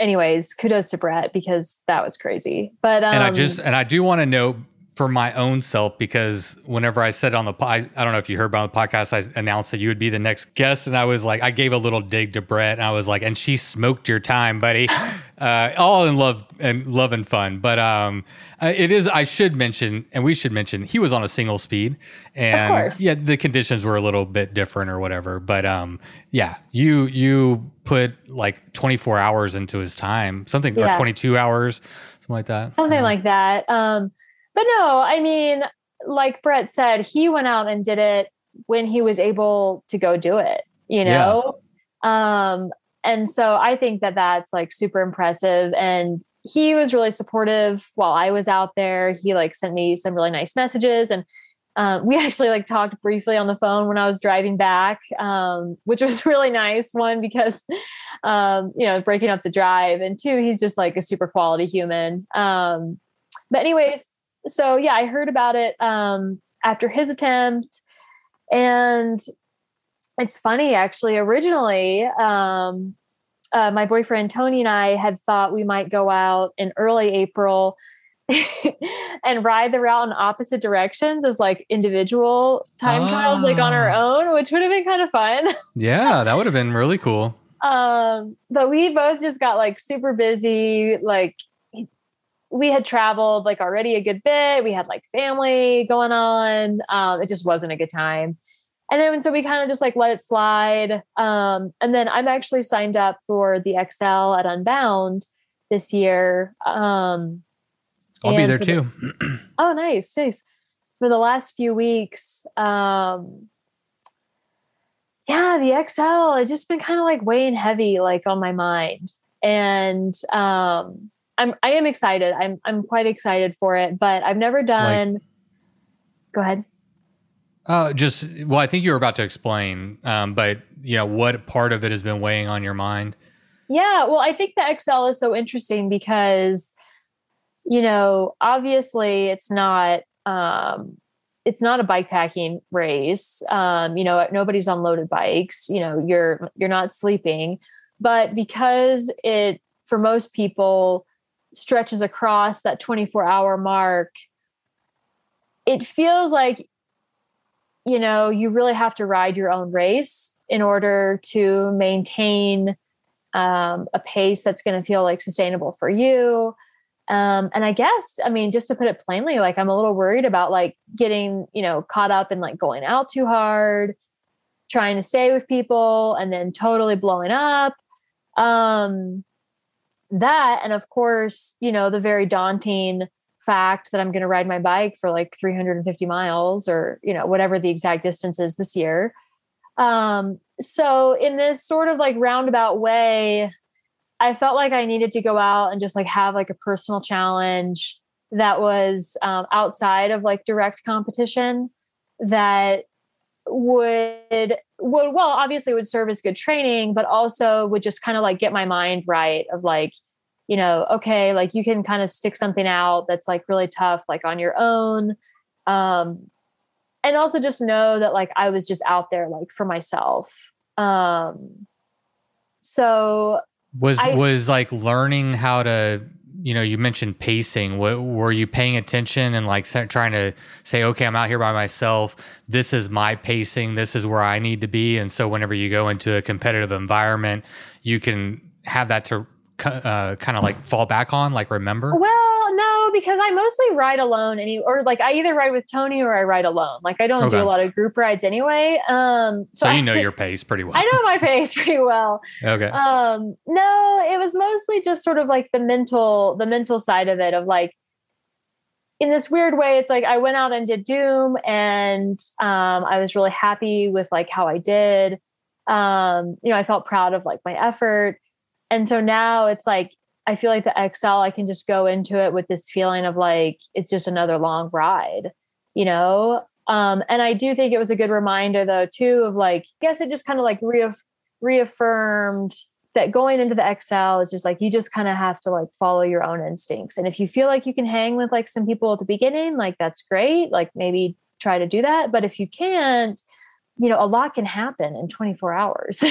anyways, kudos to Brett because that was crazy. But um, and I just and I do want to note for my own self because whenever I said on the I, I don't know if you heard about the podcast, I announced that you would be the next guest, and I was like, I gave a little dig to Brett, and I was like, and she smoked your time, buddy. Uh, all in love and love and fun, but um, uh, it is. I should mention, and we should mention, he was on a single speed, and yeah, the conditions were a little bit different or whatever. But um, yeah, you you put like 24 hours into his time, something yeah. or 22 hours, something like that, something like that. Um but no, I mean, like Brett said, he went out and did it when he was able to go do it, you know? Yeah. Um, and so I think that that's like super impressive. And he was really supportive while I was out there. He like sent me some really nice messages and um, we actually like talked briefly on the phone when I was driving back, um, which was really nice. One because, um, you know, breaking up the drive, and two, he's just like a super quality human. Um, but anyways, so yeah, I heard about it um, after his attempt, and it's funny actually. Originally, um, uh, my boyfriend Tony and I had thought we might go out in early April and ride the route in opposite directions as like individual time oh. trials, like on our ah. own, which would have been kind of fun. yeah, that would have been really cool. Um, but we both just got like super busy, like we had traveled like already a good bit. We had like family going on. Um, it just wasn't a good time. And then so we kind of just like let it slide. Um, and then I'm actually signed up for the XL at Unbound this year. Um, I'll be there too. The, oh, nice, nice. For the last few weeks, um, yeah, the XL has just been kind of like weighing heavy, like on my mind. And um, I'm I am excited. I'm I'm quite excited for it, but I've never done. Like, go ahead. Uh, just well, I think you were about to explain, um, but you know what part of it has been weighing on your mind. Yeah, well, I think the XL is so interesting because, you know, obviously it's not um, it's not a bike packing race. Um, you know, nobody's on loaded bikes. You know, you're you're not sleeping, but because it for most people stretches across that 24 hour mark, it feels like, you know, you really have to ride your own race in order to maintain um, a pace that's going to feel like sustainable for you. Um, and I guess, I mean, just to put it plainly, like I'm a little worried about like getting, you know, caught up in like going out too hard, trying to stay with people, and then totally blowing up. Um, that and of course you know the very daunting fact that i'm going to ride my bike for like 350 miles or you know whatever the exact distance is this year. Um so in this sort of like roundabout way i felt like i needed to go out and just like have like a personal challenge that was um, outside of like direct competition that would would well obviously would serve as good training but also would just kind of like get my mind right of like you know okay like you can kind of stick something out that's like really tough like on your own um and also just know that like I was just out there like for myself um so was I, was like learning how to you know, you mentioned pacing. What, were you paying attention and like trying to say, okay, I'm out here by myself. This is my pacing. This is where I need to be. And so whenever you go into a competitive environment, you can have that to uh, kind of like fall back on, like remember. Well, because I mostly ride alone any or like I either ride with Tony or I ride alone. Like I don't okay. do a lot of group rides anyway. Um so, so you I, know your pace pretty well. I know my pace pretty well. Okay. Um no, it was mostly just sort of like the mental the mental side of it of like in this weird way it's like I went out and did Doom and um I was really happy with like how I did. Um you know, I felt proud of like my effort. And so now it's like I feel like the XL, I can just go into it with this feeling of like it's just another long ride, you know? Um, and I do think it was a good reminder though, too, of like, I guess it just kind of like reaff- reaffirmed that going into the XL is just like you just kind of have to like follow your own instincts. And if you feel like you can hang with like some people at the beginning, like that's great. Like maybe try to do that. But if you can't, you know, a lot can happen in 24 hours.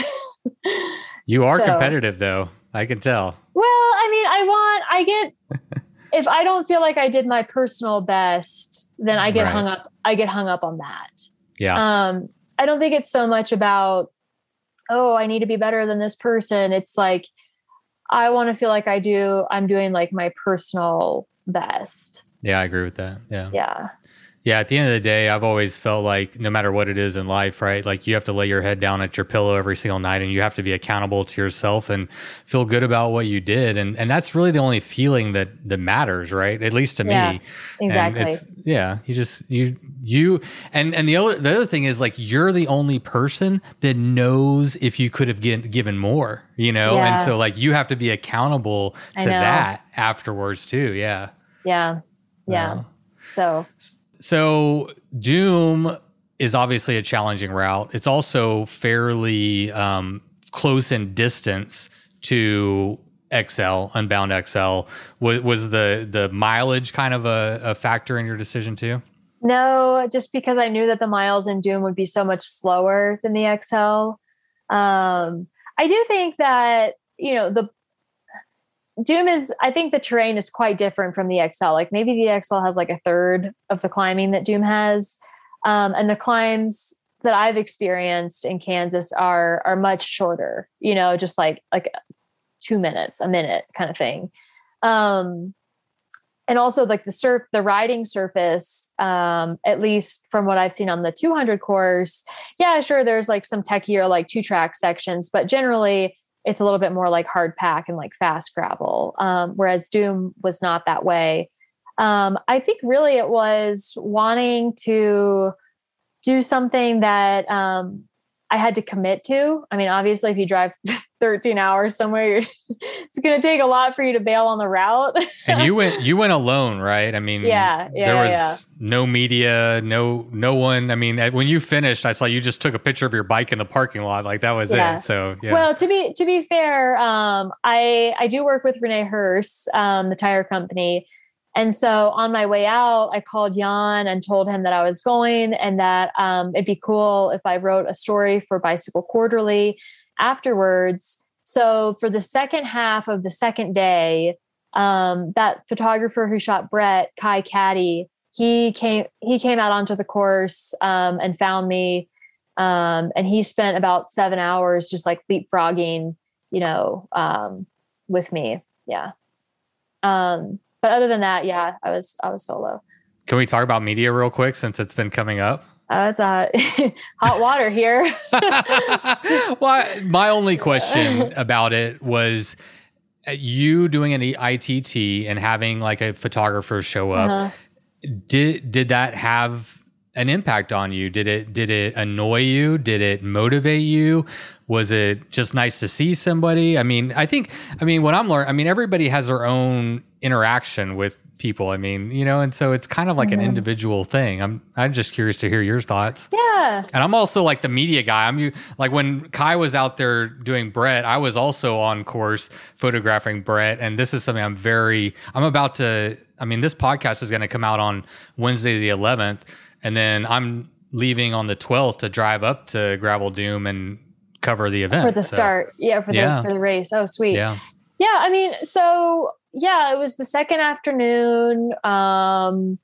you are so, competitive though. I can tell. Well, I mean, I want, I get, if I don't feel like I did my personal best, then I get Right. hung up. I get hung up on that. Yeah. Um, I don't think it's so much about, oh, I need to be better than this person. It's like, I want to feel like I do, I'm doing like my personal best. yeah, I agree with that. Yeah. Yeah. Yeah, at the end of the day, I've always felt like no matter what it is in life, right? Like you have to lay your head down at your pillow every single night and you have to be accountable to yourself and feel good about what you did. And and that's really the only feeling that that matters, right? At least to Yeah, me. Exactly. Yeah, you just you you and and the other the other thing is like you're the only person that knows if you could have get, given more, you know? And so like you have to be accountable to that afterwards too. Yeah. yeah. Yeah. Wow. So, So Doom is obviously a challenging route. It's also fairly um, close in distance to XL, Unbound XL. Was, was the the mileage kind of a, a factor in your decision too? No, just because I knew that the miles in Doom would be so much slower than the XL. Um, I do think that, you know, the Doom is, I think the terrain is quite different from the XL. Like maybe the XL has like a third of the climbing that Doom has. Um, and the climbs that I've experienced in Kansas are are much shorter, you know, just like like two minutes, a minute kind of thing. Um, and also like the surf the riding surface um at least from what i've seen on the 200 course yeah sure there's like some techier like two track sections but generally it's a little bit more like hard pack and like fast gravel um whereas doom was not that way. Um i think really it was wanting to do something that um I had to commit to. I mean, obviously, if you drive 13 hours somewhere, it's going to take a lot for you to bail on the route. And you went you went alone, right? I mean, Yeah, yeah, there was yeah. no media, no no one. I mean, when you finished, I saw you just took a picture of your bike in the parking lot, like that was Yeah. it. So yeah, Well, to be to be fair, um, I I do work with Rene Herse, um, the tire company, and so on my way out, I called Jan and told him that I was going and that um, it'd be cool if I wrote a story for Bicycle Quarterly afterwards. So for the second half of the second day, um, that photographer who shot Brett, Kai Caddy, he came he came out onto the course um, and found me um, and he spent about seven hours just like leapfrogging, you know, um, with me. Yeah. But other than that, yeah, I was I was solo. can we talk about media real quick since it's been coming up? Uh, it's uh, hot water here. well, my only question about it was uh, you doing an ITT and having like a photographer show up. Uh-huh. Did did that have an impact on you? Did it did it annoy you? Did it motivate you? Was it just nice to see somebody? I mean, I think I mean what I'm learning. I mean, everybody has their own interaction with people. I mean, you know, and so it's kind of like an Mhm. individual thing. I'm I'm just curious to hear your thoughts. Yeah. And I'm also like the media guy. I'm you like when Kai was out there doing Brett, I was also on course photographing Brett. And this is something I'm very I'm about to I mean, this podcast is gonna come out on Wednesday the eleventh, and then I'm leaving on the twelfth to drive up to Gravel Doom and cover the event. For the So, start. Yeah, for the Yeah. for the race. Oh, sweet. Yeah. Yeah, I mean, so yeah, it was the second afternoon. Um,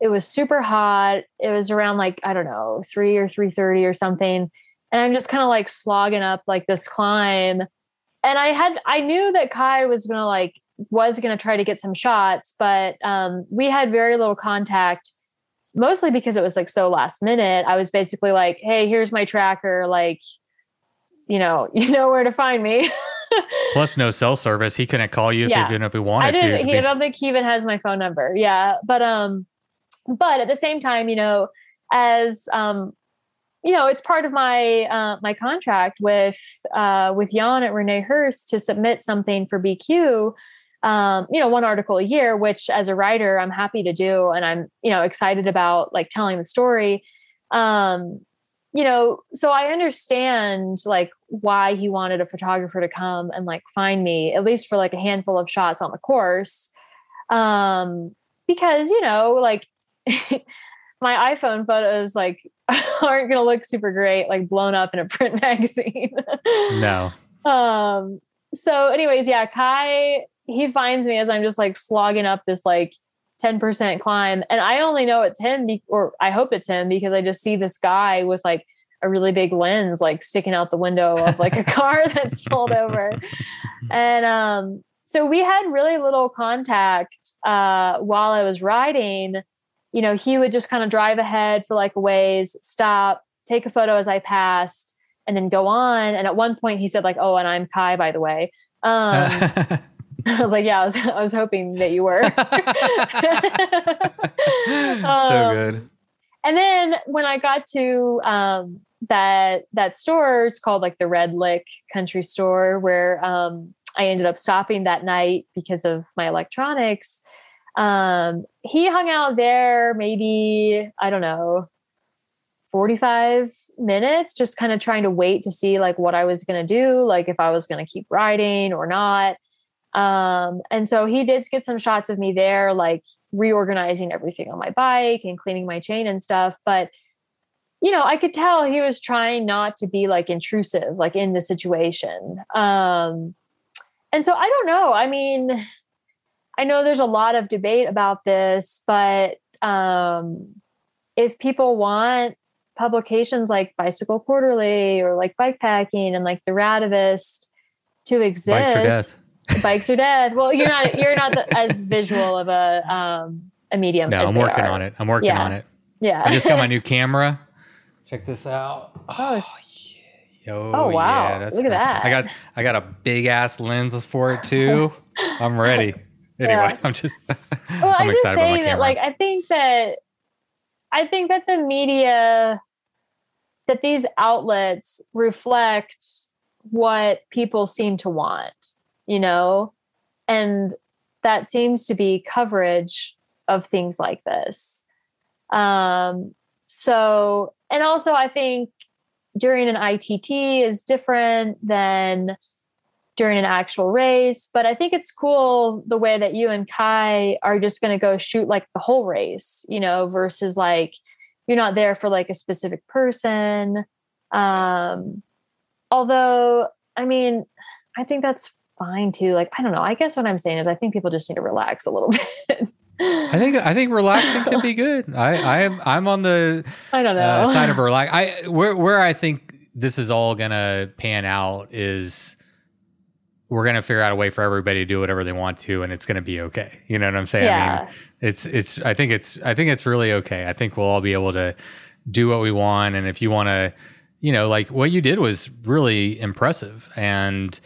it was super hot. It was around like I don't know three or three thirty or something, and I'm just kind of like slogging up like this climb. And I had I knew that Kai was gonna like was gonna try to get some shots, but um, we had very little contact. Mostly because it was like so last minute. I was basically like, "Hey, here's my tracker. Like, you know, you know where to find me." Plus no cell service. He couldn't call you if even if he wanted to. didn't. to He, I don't think he even has my phone number. Yeah, but um, but at the same time, you know, as um, you know, it's part of my uh, my contract with uh, with Jan at Rene Herse to submit something for BQ. Um, you know, one article a year, which as a writer, I'm happy to do, and I'm you know excited about like telling the story. Um, you know, so I understand like why he wanted a photographer to come and like find me at least for like a handful of shots on the course. Um, because you know, like my iPhone photos like aren't gonna look super great, like blown up in a print magazine. no. um so anyways yeah kai he finds me as I'm just like slogging up this like 10% climb. And I only know it's him, be- or I hope it's him because I just see this guy with like a really big lens like sticking out the window of like a car that's pulled over. And um, so we had really little contact uh, while I was riding. You know, he would just kind of drive ahead for like a ways, stop, take a photo as I passed, and then go on. And at one point he said, like, oh, and I'm Kai, by the way. Um, I was like, yeah, I was, I was hoping that you were. so Um, good. And then when I got to um, that that store, it's called like the Red Lick Country Store, where um, I ended up stopping that night because of my electronics. Um, he hung out there maybe I don't know, forty five minutes, just kind of trying to wait to see like what I was gonna do, like if I was gonna keep riding or not. Um, and so he did get some shots of me there, like reorganizing everything on my bike and cleaning my chain and stuff. But, you know, I could tell he was trying not to be like intrusive, like in the situation. Um, and so I don't know. I mean, I know there's a lot of debate about this, but um, if people want publications like Bicycle Quarterly or like Bikepacking and like the Radavist to exist, Bikes are death. dead. Well, you're not you're not the, as visual of a um a medium. No, as I'm they working are. on it. I'm working Yeah. on it. Yeah. I just got my new camera. Check this out. Oh, s- Yo, Oh, wow. Yeah, Look at nice. that. I got I got a big ass lens for it too. I'm ready. Anyway, Yeah. I'm just well, I'm I'm just excited about my saying that like I think that I think that the media that these outlets reflect what people seem to want, you know? And that seems to be coverage of things like this. Um, so, and also, I think during an ITT is different than during an actual race. But I think it's cool the way that you and Kai are just going to go shoot like the whole race, you know, versus like you're not there for like a specific person. Um, although, I mean, I think that's fine too. Like, I don't know. I guess what I'm saying is I think people just need to relax a little bit. I think I think relaxing can be good. I I am I'm on the I don't know. uh, side of relax. I where where I think this is all gonna pan out is we're gonna figure out a way for everybody to do whatever they want to, and it's gonna be okay. You know what I'm saying? I yeah. mean, it's it's. I think it's I think it's really okay. I think we'll all be able to do what we want, and if you want to, you know, like what you did was really impressive, and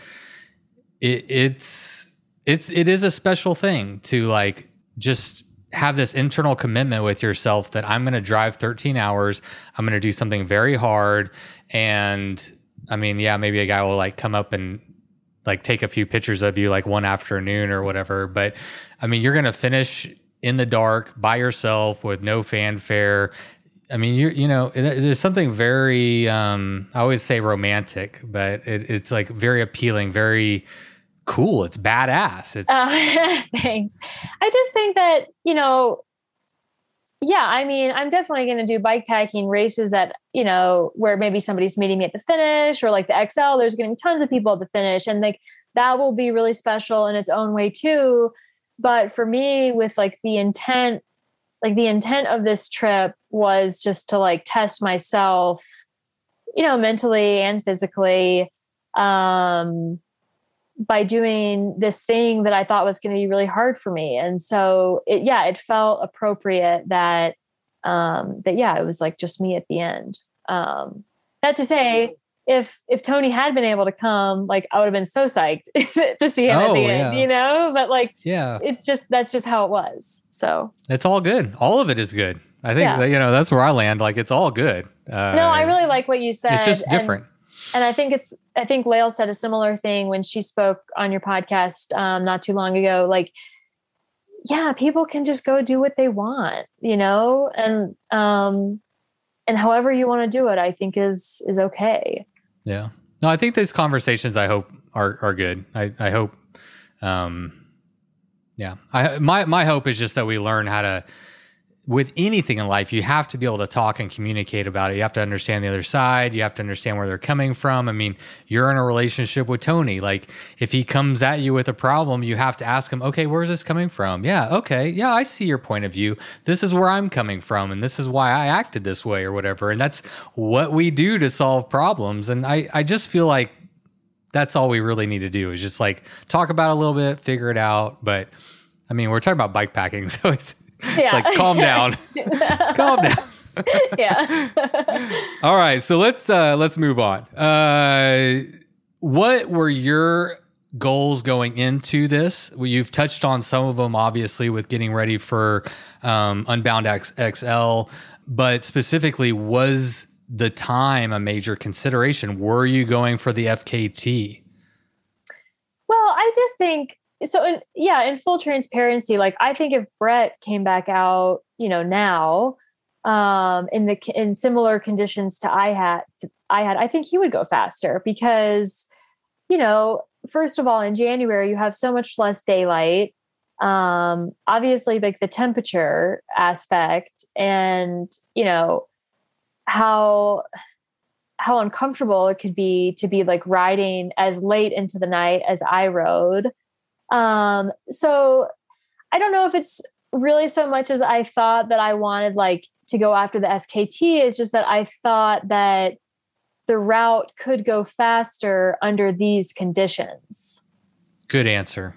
it, it's it's it is a special thing to like just have this internal commitment with yourself that I'm going to drive 13 hours. I'm going to do something very hard. And I mean, yeah, maybe a guy will like come up and like take a few pictures of you like one afternoon or whatever. But I mean, you're going to finish in the dark by yourself with no fanfare. I mean, you you know, there's something very, um, I always say romantic, but it, it's like very appealing, very cool. It's badass. It's Uh, thanks. I just think that, you know, yeah, I mean, I'm definitely going to do bike packing races that, you know, where maybe somebody's meeting me at the finish or like the XL, there's going to be tons of people at the finish. And like that will be really special in its own way too. But for me, with like the intent, like the intent of this trip was just to like test myself, you know, mentally and physically. Um, by doing this thing that I thought was going to be really hard for me. And so it, yeah, it felt appropriate that, um, that, yeah, it was like just me at the end. Um, that to say, if, if Tony had been able to come, like I would have been so psyched to see him at Oh, the end, yeah. you know, but like, yeah. it's just, that's just how it was. So It's all good. All of it is good. I think Yeah. that, you know that's where I land. Like it's all good. Uh, no, I really like what you said. It's just different. and I think it's I think Lael said a similar thing when she spoke on your podcast um, not too long ago. Like, yeah, people can just go do what they want, you know, and um, and however you want to do it, I think is is okay. Yeah. No, I think these conversations. I hope are are good. I I hope. Um, yeah. I my my hope is just that we learn how to with anything in life, you have to be able to talk and communicate about it. You have to understand the other side. You have to understand where they're coming from. I mean, you're in a relationship with Tony. Like, if he comes at you with a problem, you have to ask him, okay, where's this coming from? Yeah, okay. Yeah, I see your point of view. This is where I'm coming from, and this is why I acted this way or whatever. And that's what we do to solve problems. And I, I just feel like that's all we really need to do is just like talk about a little bit, figure it out. But I mean, we're talking about bike packing, so it's it's like calm down. calm down. yeah. All right, so let's uh let's move on. Uh what were your goals going into this? Well, you've touched on some of them obviously with getting ready for um Unbound X- XL, but specifically was the time a major consideration? Were you going for the FKT? Well, I just think so. In, yeah, in full transparency, like I think if Brett came back out, you know, now um, in the in similar conditions to I had, I had, I think he would go faster because, you know, first of all, in January you have so much less daylight. Um, obviously, like the temperature aspect, and you know how how uncomfortable it could be to be like riding as late into the night as I rode. Um, so I don't know if it's really so much as I thought that I wanted like to go after the FKT is just that I thought that the route could go faster under these conditions. Good answer.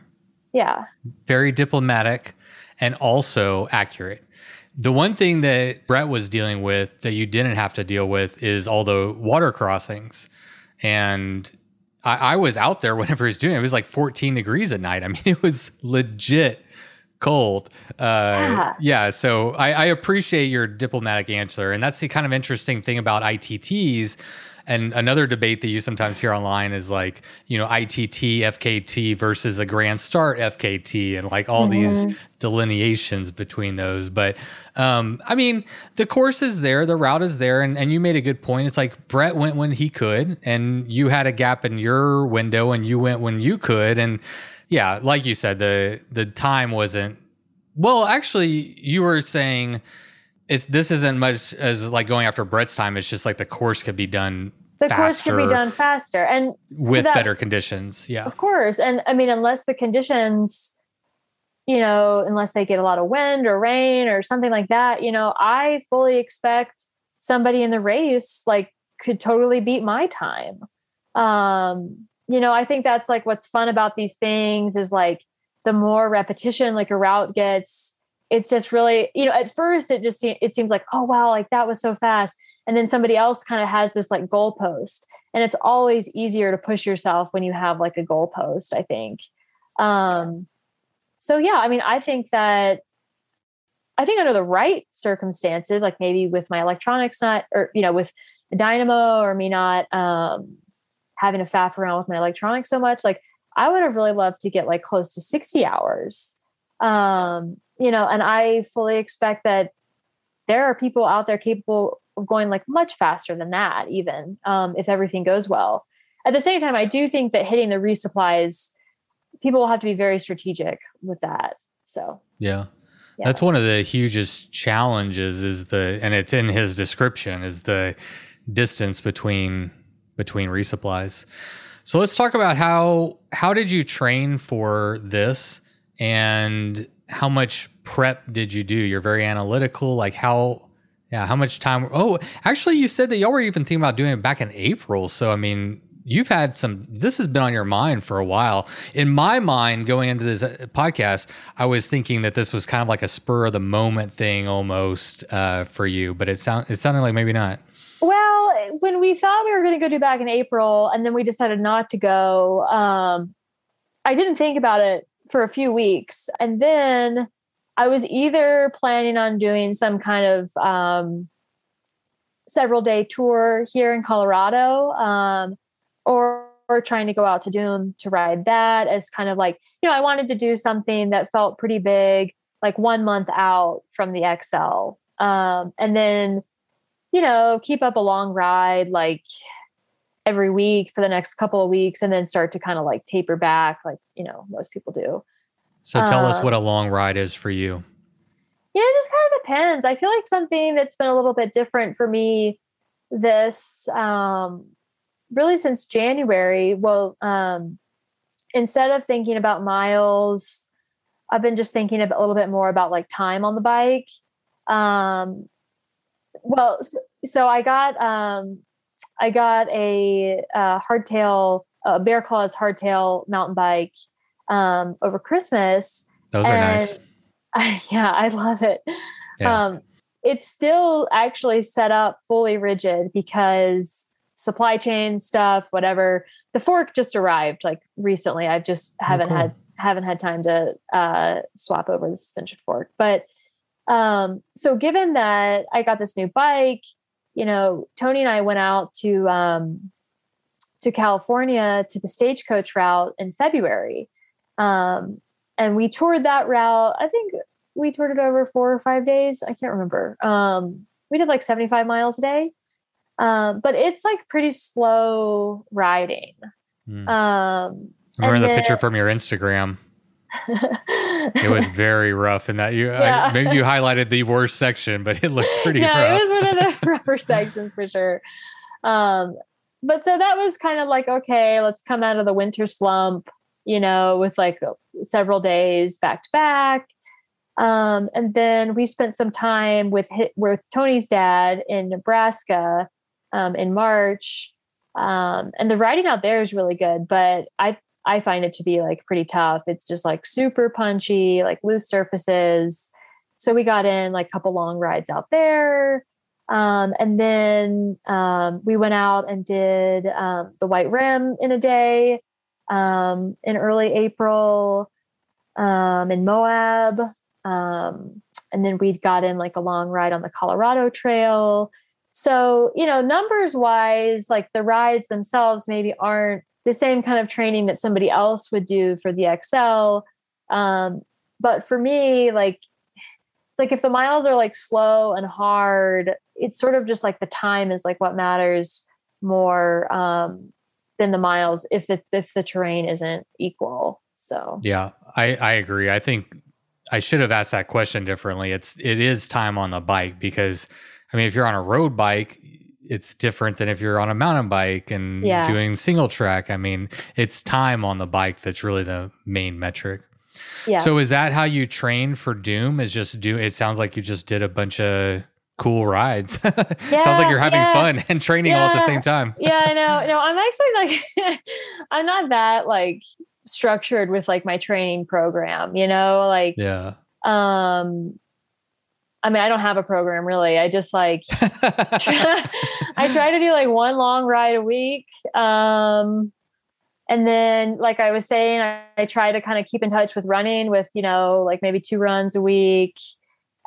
Yeah. very diplomatic and also accurate. The one thing that Brett was dealing with that you didn't have to deal with is all the water crossings. And I, I was out there whenever he was doing it. It was like 14 degrees at night. I mean, it was legit cold. Uh, yeah. Yeah. So I, I appreciate your diplomatic answer. And that's the kind of interesting thing about ITTs. And another debate that you sometimes hear online is like, you know, ITT FKT versus a Grand Start FKT and like all these delineations between those. But um, I mean, the course is there, the route is there, and, and you made a good point. It's like Brett went when he could, and you had a gap in your window, and you went when you could. And yeah, like you said, the the time wasn't well, actually, you were saying it's this isn't much as like going after Brett's time. It's just like the course could be done The faster course could be done faster. And with that- better conditions. Yeah. Of course. And I mean, unless the conditions, you know, unless they get a lot of wind or rain or something like that, you know, I fully expect somebody in the race like could totally beat my time. Um, you know, I think that's like what's fun about these things is like the more repetition like a route gets, it's just really, you know, at first it just it seems like, oh wow, like that was so fast. And then somebody else kind of has this like goalpost and it's always easier to push yourself when you have like a goalpost i think um so yeah i mean i think that i think under the right circumstances like maybe with my electronics not or you know with a dynamo or me not um having to faff around with my electronics so much like i would have really loved to get like close to 60 hours um you know and i fully expect that there are people out there capable of going like much faster than that even um, if everything goes well at the same time i do think that hitting the resupplies people will have to be very strategic with that so Yeah. Yeah. That's one of the hugest challenges is the and it's in his description is the distance between between resupplies. So let's talk about how how did you train for this and how much prep did you do? You're very analytical like how yeah, how much time Oh, actually you said that y'all were even thinking about doing it back in April. So I mean, you've had some this has been on your mind for a while in my mind going into this uh, podcast i was thinking that this was kind of like a spur of the moment thing almost uh, for you but it sound it sounded like maybe not well when we thought we were going to go do back in april and then we decided not to go um, i didn't think about it for a few weeks and then i was either planning on doing some kind of um, several day tour here in colorado um, or, or trying to go out to Doom to ride that as kind of like, you know, I wanted to do something that felt pretty big, like one month out from the XL. Um, and then, you know, keep up a long ride like every week for the next couple of weeks and then start to kind of like taper back, like, you know, most people do. so tell us Uh, what a long ride is for you yeah it just kind of depends. I feel like something that's been a little bit different for me this um, really since January. Well, um, instead of thinking about miles, I've been just thinking a little bit more about like time on the bike. Um, well, so, so I got um, I got a, a hardtail, a Bear Claws hardtail mountain bike um, over Christmas. Those are nice. I, yeah, I love it. Yeah. Um, it's still actually set up fully rigid because supply chain stuff, whatever. The fork just arrived like recently. I've just oh, haven't oh, cool. had haven't had time to uh, swap over the suspension fork. But um, so given that I got this new bike, you know, Tony and I went out to um, to California to the stagecoach route in February. Um, and we toured that route. I think we toured it over four or five days. I can't remember. Um, we did like 75 miles a day. Um, but it's like pretty slow riding. Mm. Um, I remember the then, picture from your Instagram. It was very rough in that you yeah. I, maybe you highlighted the worst section, but it looked pretty yeah, rough. it was one of the rougher sections for sure. Um, but so that was kind of like, okay, let's come out of the winter slump, you know, with like several days back to back. Um, and then we spent some time with with Tony's dad in Nebraska um, in March. Um, and the riding out there is really good, but I I find it to be like pretty tough. It's just like super punchy, like loose surfaces. So we got in like a couple long rides out there. Um, and then um, we went out and did um, the White Rim in a day um, in early April um, in Moab. Um, and then we got in like a long ride on the Colorado Trail. So, you know, numbers wise, like the rides themselves maybe aren't the same kind of training that somebody else would do for the XL. Um, but for me, like, it's like if the miles are like slow and hard, it's sort of just like the time is like what matters more um, than the miles if the if the terrain isn't equal. So yeah, I I agree. I think I should have asked that question differently. It's it is time on the bike because I mean if you're on a road bike, it's different than if you're on a mountain bike and yeah. doing single track. I mean, it's time on the bike that's really the main metric. Yeah. So is that how you train for Doom? Is just do it sounds like you just did a bunch of cool rides. yeah, sounds like you're having yeah. fun and training all at the same time. yeah, I know. No, I'm actually like I'm not that like structured with like my training program, you know, like yeah. Um I mean, I don't have a program really. I just like try, I try to do like one long ride a week. Um, and then, like I was saying, I, I try to kind of keep in touch with running with, you know, like maybe two runs a week.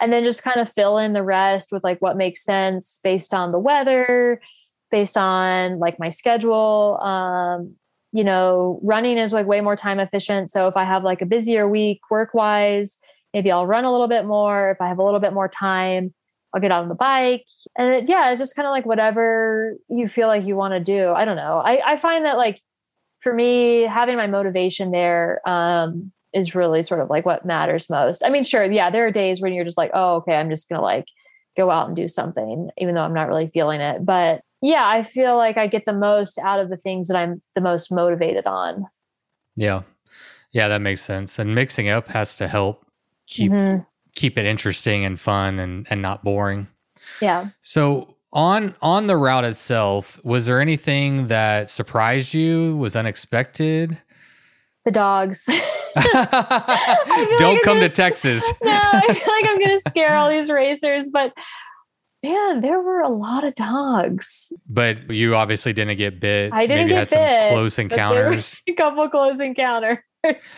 And then just kind of fill in the rest with like what makes sense based on the weather, based on like my schedule. Um, you know, running is like way more time efficient. So if I have like a busier week work wise, maybe I'll run a little bit more. If I have a little bit more time, I'll get on the bike. And it, yeah, it's just kind of like whatever you feel like you want to do. I don't know. I, I find that like for me, having my motivation there um, is really sort of like what matters most. I mean, sure, yeah, there are days when you're just like, oh, okay, I'm just gonna like go out and do something, even though I'm not really feeling it. But yeah, I feel like I get the most out of the things that I'm the most motivated on. Yeah. Yeah, that makes sense. And mixing up has to help keep mm-hmm. keep it interesting and fun and and not boring. Yeah. So on on the route itself, was there anything that surprised you? Was unexpected? The dogs. Don't like come to Texas. no, I feel like I'm gonna scare all these racers, but man, there were a lot of dogs. But you obviously didn't get bit. I didn't Maybe get had bit, some close encounters. a couple close encounters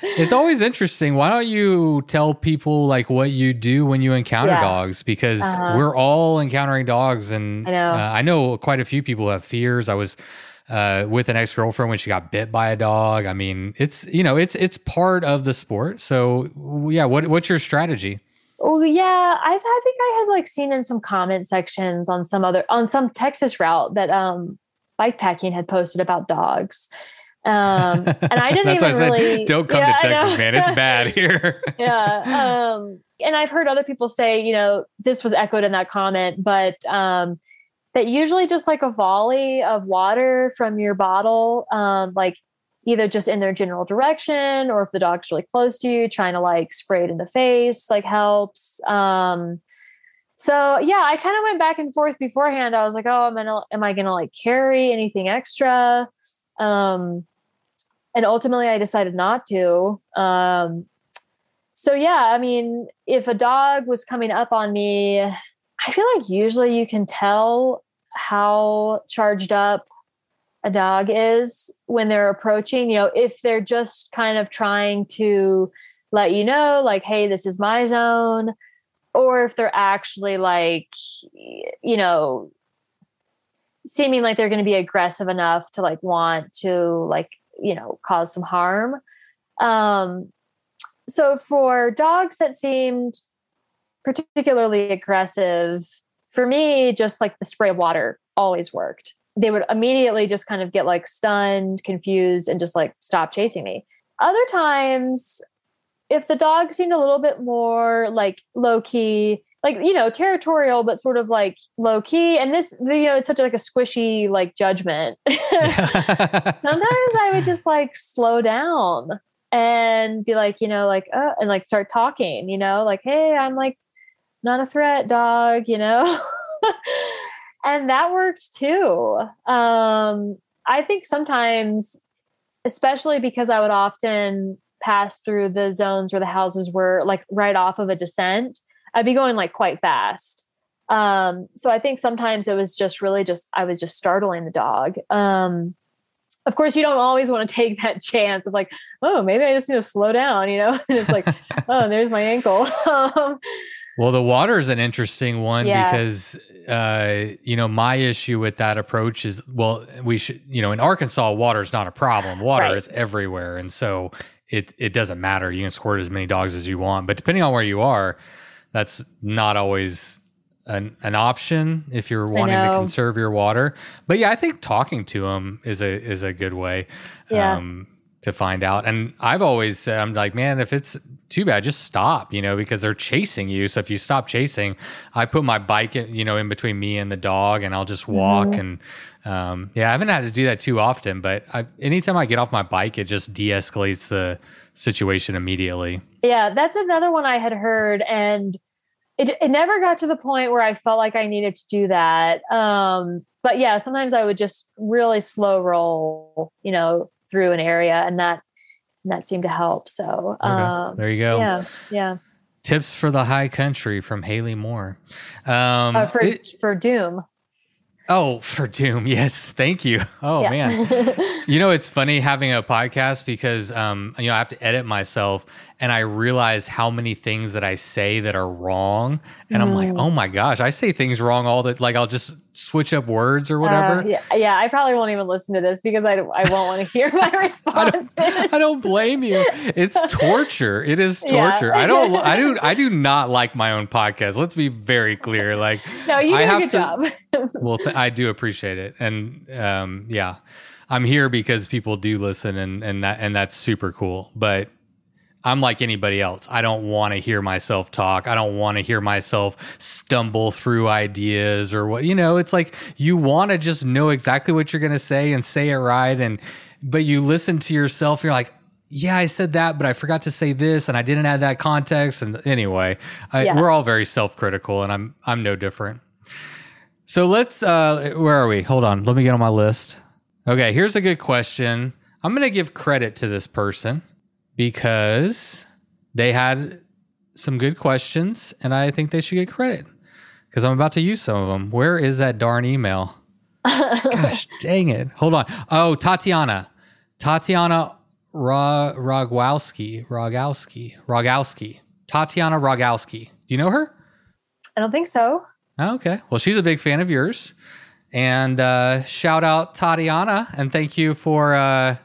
it's always interesting. Why don't you tell people like what you do when you encounter yeah. dogs? Because uh-huh. we're all encountering dogs, and I know. Uh, I know quite a few people have fears. I was uh, with an ex girlfriend when she got bit by a dog. I mean, it's you know, it's it's part of the sport. So yeah, what what's your strategy? Oh yeah, I've I think I had like seen in some comment sections on some other on some Texas route that um bike packing had posted about dogs Um, and I didn't That's why I even said, really don't come Yeah, to Texas, man. It's bad here. yeah. Um, and I've heard other people say, you know, this was echoed in that comment, but um, that usually just like a volley of water from your bottle, um, like either just in their general direction or if the dog's really close to you, trying to like spray it in the face, like helps. Um, so yeah, I kind of went back and forth beforehand. I was like, oh, am I gonna, am I gonna like carry anything extra? Um, and ultimately I decided not to. Um, so yeah, I mean, if a dog was coming up on me, I feel like usually you can tell how charged up a dog is when they're approaching, you know, if they're just kind of trying to let you know like hey, this is my zone or if they're actually like you know seeming like they're going to be aggressive enough to like want to like you know cause some harm. Um so for dogs that seemed particularly aggressive for me just like the spray of water always worked. They would immediately just kind of get like stunned confused and just like stop chasing me. Other times if the dog seemed a little bit more like low key like you know territorial but sort of like low key and this you know it's such like a squishy like judgment sometimes I would just like slow down and be like, you know, like, uh, and like start talking, you know, like, hey, I'm like not a threat, dog, you know? and that worked too. Um, I think sometimes, especially because I would often pass through the zones where the houses were like right off of a descent, I'd be going like quite fast. Um, so I think sometimes it was just really just, I was just startling the dog. Um, of course you don't always want to take that chance of like oh maybe i just need to slow down you know and it's like oh there's my ankle um, Well, the water is an interesting one Yeah. because, uh, you know, my issue with that approach is, well, we should, you know, in Arkansas, water is not a problem. Water Right. is everywhere, and so it it doesn't matter. You can squirt as many dogs as you want, but depending on where you are, that's not always an an option if you're wanting to conserve your water. But yeah, I think talking to them is a is a good way. Yeah. Um, to find out. And I've always said, I'm like, man, if it's too bad, just stop, you know, because they're chasing you. So if you stop chasing, I put my bike, in, you know, in between me and the dog, and I'll just walk. And um, yeah, I haven't had to do that too often, but I, anytime I get off my bike, it just de-escalates the situation immediately. yeah that's another one i had heard and it, it never got to the point where i felt like i needed to do that um, but yeah sometimes i would just really slow roll you know through an area and that and that seemed to help so Okay, um, there you go. yeah yeah Tips for the high country from Haley Moore. Um, uh, for it- for doom oh, for Doom. Yes. Thank you. Oh, yeah. man. You know, it's funny having a podcast because, um, you know, I have to edit myself and I realize how many things that I say that are wrong. And I'm like, Mm. oh my gosh, I say things wrong all the, like, I'll just switch up words or whatever. Uh, yeah, yeah, I probably won't even listen to this because I, I won't want to hear my response. I don't blame you. It's torture. It is Yeah. torture. I don't, I do, I do not like my own podcast. Let's be very clear. Like, no, you I do a good to- job. well, th- I do appreciate it, and um, yeah, I'm here because people do listen, and and that and that's super cool. But I'm like anybody else. I don't want to hear myself talk. I don't want to hear myself stumble through ideas or what. You know, it's like you want to just know exactly what you're going to say and say it right, and but you listen to yourself. You're like. Yeah, I said that, but I forgot to say this, and I didn't add that context. And anyway, I, Yeah. we're all very self-critical, and I'm I'm no different. So let's uh where are we? Hold on. Let me get on my list. Okay, here's a good question. I'm going to give credit to this person because they had some good questions and I think they should get credit cuz I'm about to use some of them. Where is that darn email? Gosh, dang it. Hold on. Oh, Tatiana. Tatiana Ra- Rogowski, Rogowski, Rogowski. Tatiana Rogowski. Do you know her? I don't think so. Oh, okay. Well, she's a big fan of yours. And uh, shout out Tatiana and thank you for uh,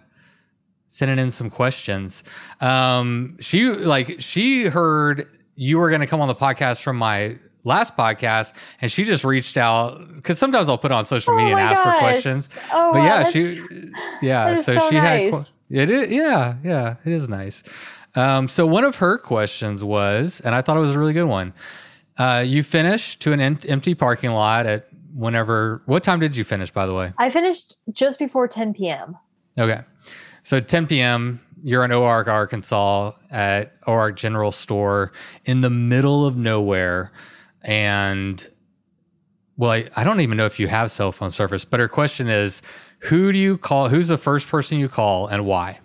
sending in some questions. Um, she like she heard you were going to come on the podcast from my last podcast, and she just reached out because sometimes I'll put on social media oh and ask gosh. for questions. Oh, but yeah, she, yeah. So, so she had nice. que- it is, yeah, yeah, it is nice. Um, so one of her questions was, and I thought it was a really good one. Uh, you finished to an em- empty parking lot at whenever. What time did you finish, by the way? I finished just before 10 p.m. Okay. So 10 p.m., you're in Oark, Arkansas at Oark General Store in the middle of nowhere. And well, I, I don't even know if you have cell phone service, but her question is who do you call? Who's the first person you call and why?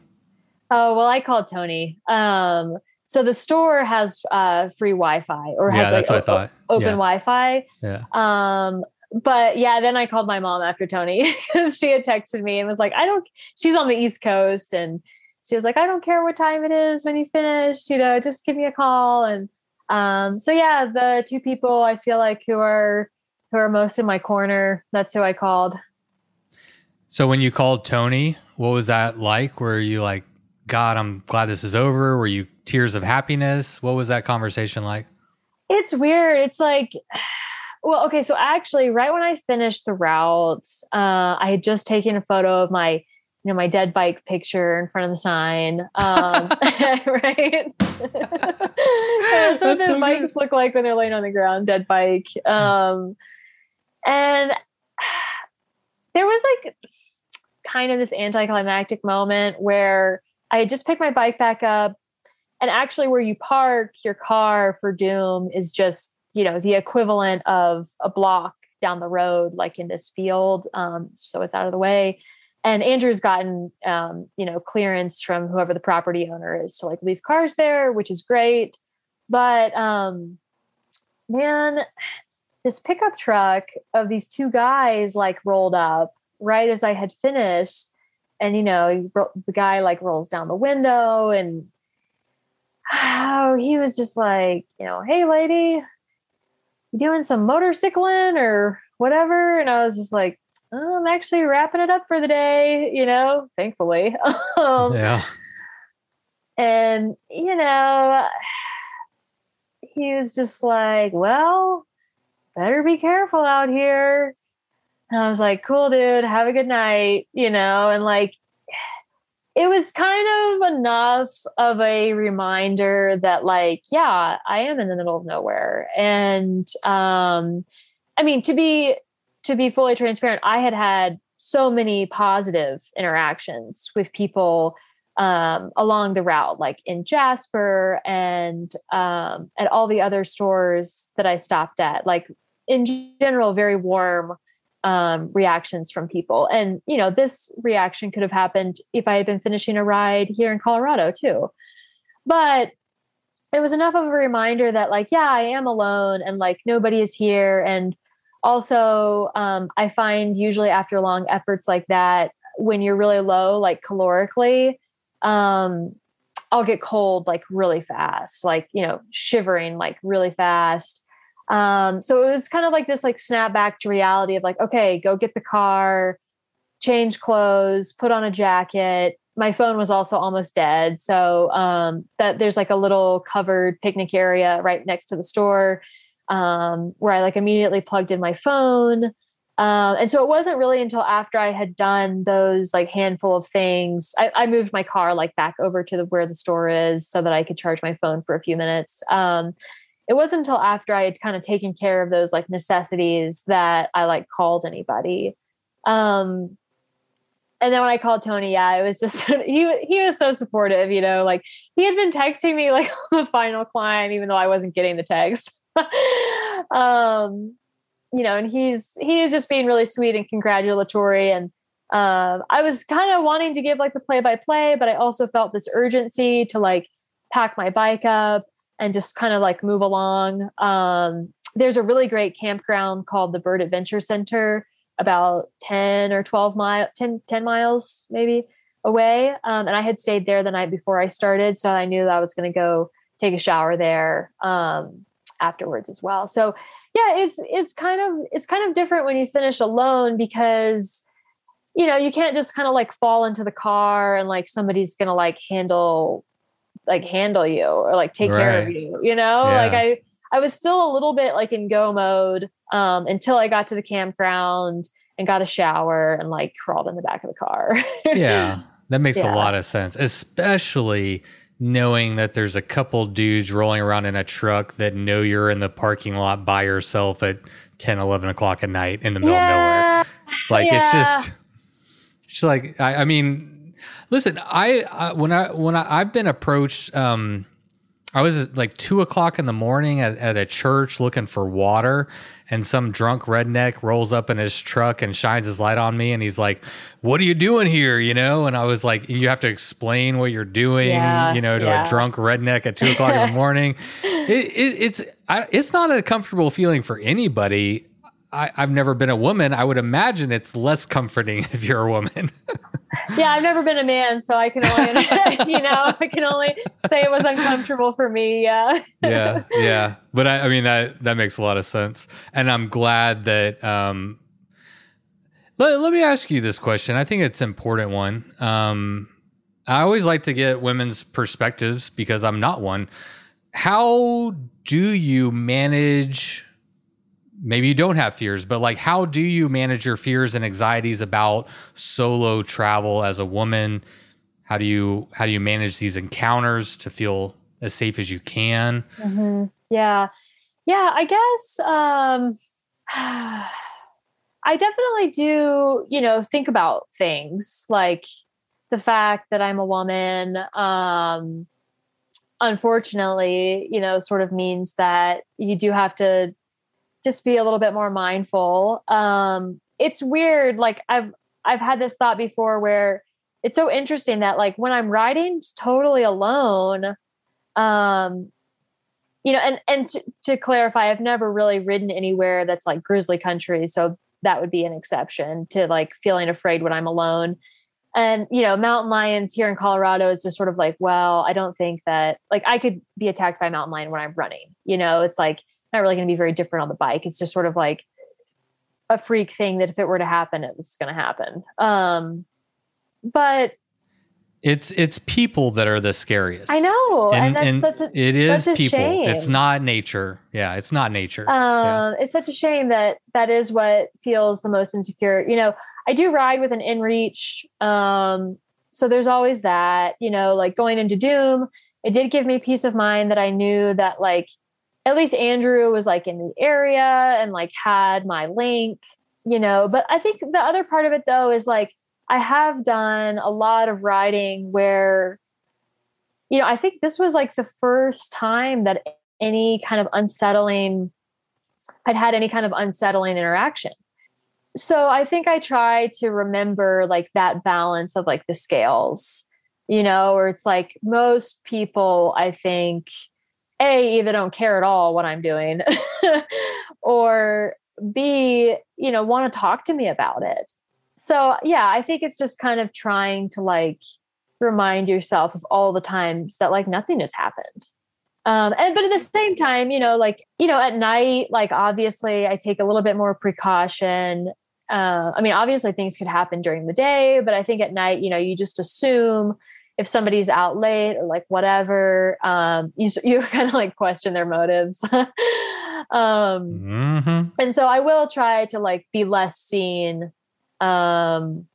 Oh, well, I called Tony. Um, so the store has uh, free Wi-Fi or has yeah, that's like what I o- thought. open yeah. Wi-Fi. yeah. Um, but yeah, then I called my mom after Tony because she had texted me and was like, I don't, she's on the East Coast and she was like, I don't care what time it is when you finish, you know, just give me a call. And um, so yeah, the two people I feel like who are, who are most in my corner, that's who I called. So when you called Tony, what was that like? Were you like, God, I'm glad this is over? Were you tears of happiness? What was that conversation like? It's weird. It's like, well, okay. So actually, right when I finished the route, uh, I had just taken a photo of my, you know, my dead bike picture in front of the sign. Um, right. That's what so bikes look like when they're laying on the ground, dead bike. Um, and there was like kind of this anticlimactic moment where I had just picked my bike back up and actually where you park your car for doom is just you know the equivalent of a block down the road like in this field um, so it's out of the way. And andrew's gotten um, you know clearance from whoever the property owner is to like leave cars there which is great. But um man this pickup truck of these two guys like rolled up right as i had finished. And you know the guy like rolls down the window and oh, he was just like, you know, hey, lady, you doing some motorcycling or whatever? And I was just like, oh, I'm actually wrapping it up for the day, you know, thankfully. um, Yeah. and, you know, he was just like, well, better be careful out here. And I was like, cool, dude, have a good night, you know, and like, it was kind of enough of a reminder that like yeah i am in the middle of nowhere. And um i mean to be to be fully transparent i had had so many positive interactions with people um, along the route like in jasper and um, at all the other stores that i stopped at. Like in general very warm um, reactions from people. And, you know, this reaction could have happened if I had been finishing a ride here in Colorado too. But it was enough of a reminder that, like, yeah, I am alone and like nobody is here. And also, um, I find usually after long efforts like that, when you're really low, like calorically, um, I'll get cold like really fast, like, you know, shivering like really fast. Um, so it was kind of like this like snap back to reality of like, okay, go get the car, change clothes, put on a jacket. My phone was also almost dead. So um, that there's like a little covered picnic area right next to the store um, where I like immediately plugged in my phone. Um, and so it wasn't really until after I had done those like handful of things, I, I moved my car like back over to the where the store is so that I could charge my phone for a few minutes. Um, it wasn't until after I had kind of taken care of those like necessities that I like called anybody. Um, and then when I called Tony, yeah, it was just he he was so supportive, you know, like he had been texting me like on the final climb, even though I wasn't getting the text. um, you know, and he's he is just being really sweet and congratulatory. And um, I was kind of wanting to give like the play by play, but I also felt this urgency to like pack my bike up and just kind of like move along. Um, there's a really great campground called the Byrd Adventure Center about 10 or 12 miles 10, 10 miles maybe away um, and i had stayed there the night before i started so i knew that i was going to go take a shower there um, afterwards as well so yeah it's it's kind of it's kind of different when you finish alone because you know you can't just kind of like fall into the car and like somebody's going to like handle like handle you or like take care of you you know Yeah. like i I was still a little bit like in go mode um, until I got to the campground and got a shower and like crawled in the back of the car. yeah, that makes Yeah. a lot of sense, especially knowing that there's a couple dudes rolling around in a truck that know you're in the parking lot by yourself at 10, 11 o'clock at night in the middle of nowhere. Like Yeah. it's just, it's just like I, I mean, listen, I, when I when I, I've been approached, um, I was at like two o'clock in the morning at, at a church looking for water, and some drunk redneck rolls up in his truck and shines his light on me, and he's like, "What are you doing here?" You know, and I was like, "You have to explain what you're doing," Yeah, you know, to yeah. a drunk redneck at two o'clock in the morning. It, it, it's I, it's not a comfortable feeling for anybody. I, I've never been a woman. I would imagine it's less comforting if you're a woman. yeah, I've never been a man, so I can only, you know, I can only say it was uncomfortable for me. Yeah. yeah, yeah. But I, I mean that that makes a lot of sense, and I'm glad that. Um, let, let me ask you this question. I think it's an important one. Um, I always like to get women's perspectives because I'm not one. How do you manage? Maybe you don't have fears, but like, how do you manage your fears and anxieties about solo travel as a woman? How do you how do you manage these encounters to feel as safe as you can? hmm Yeah. Yeah. I guess um, I definitely do, you know, think about things like the fact that I'm a woman. Um, unfortunately, you know, sort of means that you do have to just be a little bit more mindful. Um, it's weird. Like I've I've had this thought before where it's so interesting that like when I'm riding totally alone, um, you know, and and to, to clarify, I've never really ridden anywhere that's like grizzly country, so that would be an exception to like feeling afraid when I'm alone. And you know, mountain lions here in Colorado is just sort of like, well, I don't think that like I could be attacked by a mountain lion when I'm running. You know, it's like not really going to be very different on the bike. It's just sort of like a freak thing that if it were to happen, it was going to happen. Um, but It's it's people that are the scariest. I know, and, that's such a it is such a people. shame. It's not nature. Yeah, it's not nature. um, it's such a shame that that is what feels the most insecure. You know, I do ride with an inReach, um, so there's always that. You know, like going into Doom, it did give me peace of mind that I knew that like at least Andrew was like in the area and like had my link. You know, but I think the other part of it though is like I have done a lot of riding where, you know, I think this was like the first time that any kind of unsettling I'd had any kind of unsettling interaction. So I think I try to remember like that balance of like the scales, you know, where it's like most people, I think, A, either don't care at all what I'm doing, or B, you know, want to talk to me about it. So yeah, I think it's just kind of trying to like remind yourself of all the times that like nothing has happened um and but at the same time you know like you know at night like obviously i take a little bit more precaution uh, i mean obviously things could happen during the day but i think at night you know you just assume if somebody's out late or like whatever um you you kind of like question their motives. Um hmm and so i will try to like be less seen um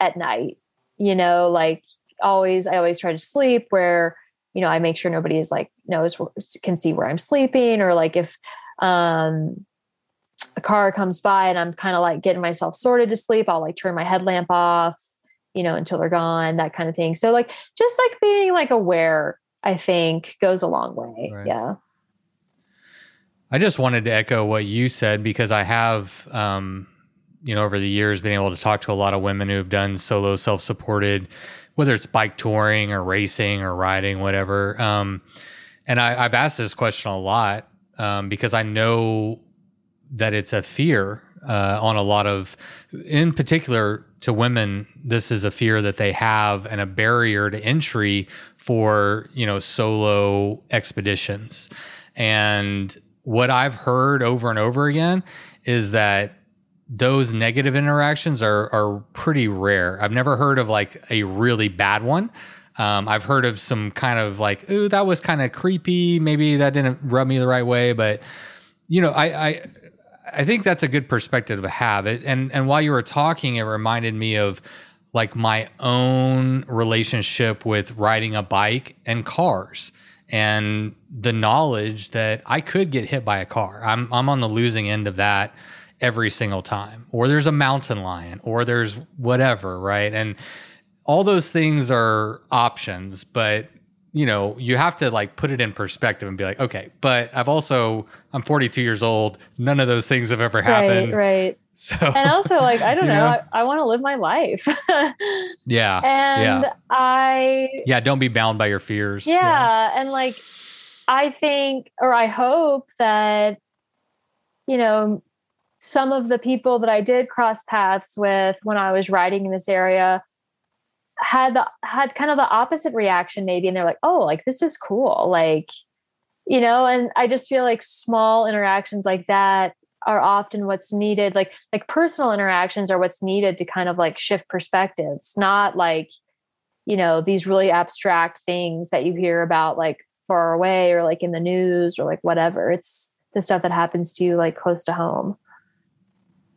at night you know like always i always try to sleep where you know i make sure nobody is like knows can see where i'm sleeping or like if um a car comes by and i'm kind of like getting myself sorted to sleep i'll like turn my headlamp off you know until they're gone that kind of thing so like just like being like aware i think goes a long way Right. yeah I just wanted to echo what you said because I have, um, you know, over the years been able to talk to a lot of women who have done solo self supported, whether it's bike touring or racing or riding, whatever. Um, and I, I've asked this question a lot um, because I know that it's a fear uh, on a lot of, in particular to women, this is a fear that they have and a barrier to entry for, you know, solo expeditions. And what I've heard over and over again is that those negative interactions are are pretty rare. I've never heard of like a really bad one. Um, I've heard of some kind of like, ooh, that was kind of creepy. Maybe that didn't rub me the right way, but you know, I, I I think that's a good perspective to have. It and and while you were talking, it reminded me of like my own relationship with riding a bike and cars and the knowledge that I could get hit by a car. I'm I'm on the losing end of that every single time. Or there's a mountain lion or there's whatever, right? And all those things are options, but you know, you have to like put it in perspective and be like, okay, but I've also I'm 42 years old. None of those things have ever happened. Right, right. So and also like I don't know, know? I, I want to live my life. yeah, and yeah, I yeah. Don't be bound by your fears. yeah, and like I think or I hope that you know some of the people that I did cross paths with when I was riding in this area had the had kind of the opposite reaction maybe and they're like oh like this is cool like you know and i just feel like small interactions like that are often what's needed like like personal interactions are what's needed to kind of like shift perspectives not like you know these really abstract things that you hear about like far away or like in the news or like whatever. It's the stuff that happens to you like close to home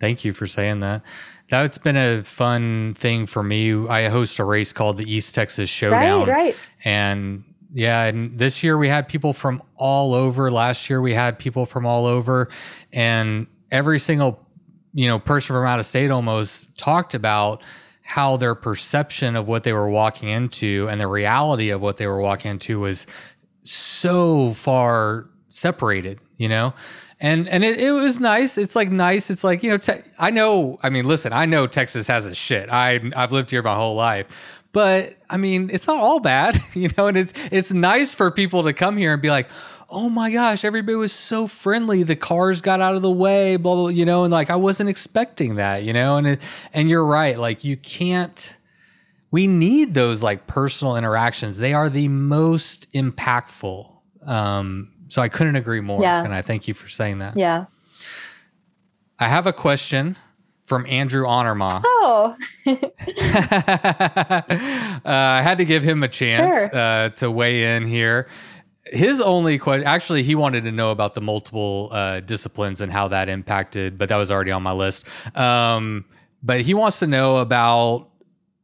Thank you for saying that. That's been a fun thing for me. I host a race called the East Texas Showdown. right right And yeah, and this year we had people from all over. Last year we had people from all over. And every single, you know, person from out of state almost talked about how their perception of what they were walking into and the reality of what they were walking into was so far separated, you know? And and it, it was nice. It's like nice. It's like, you know, te- I know, I mean, listen, I know Texas has a shit. I I've lived here my whole life. But I mean, it's not all bad, you know, and it's it's nice for people to come here and be like, "Oh my gosh, everybody was so friendly. The cars got out of the way, blah blah, you know, and like I wasn't expecting that, you know." And it, and you're right, like you can't we need those like personal interactions. They are the most impactful. Um, so I couldn't agree more. Yeah. And I thank you for saying that. yeah I have a question from Andrew Honorma. oh uh, I had to give him a chance Sure. uh, to weigh in here. His only question, actually, he wanted to know about the multiple uh, disciplines and how that impacted, but that was already on my list. Um, but he wants to know about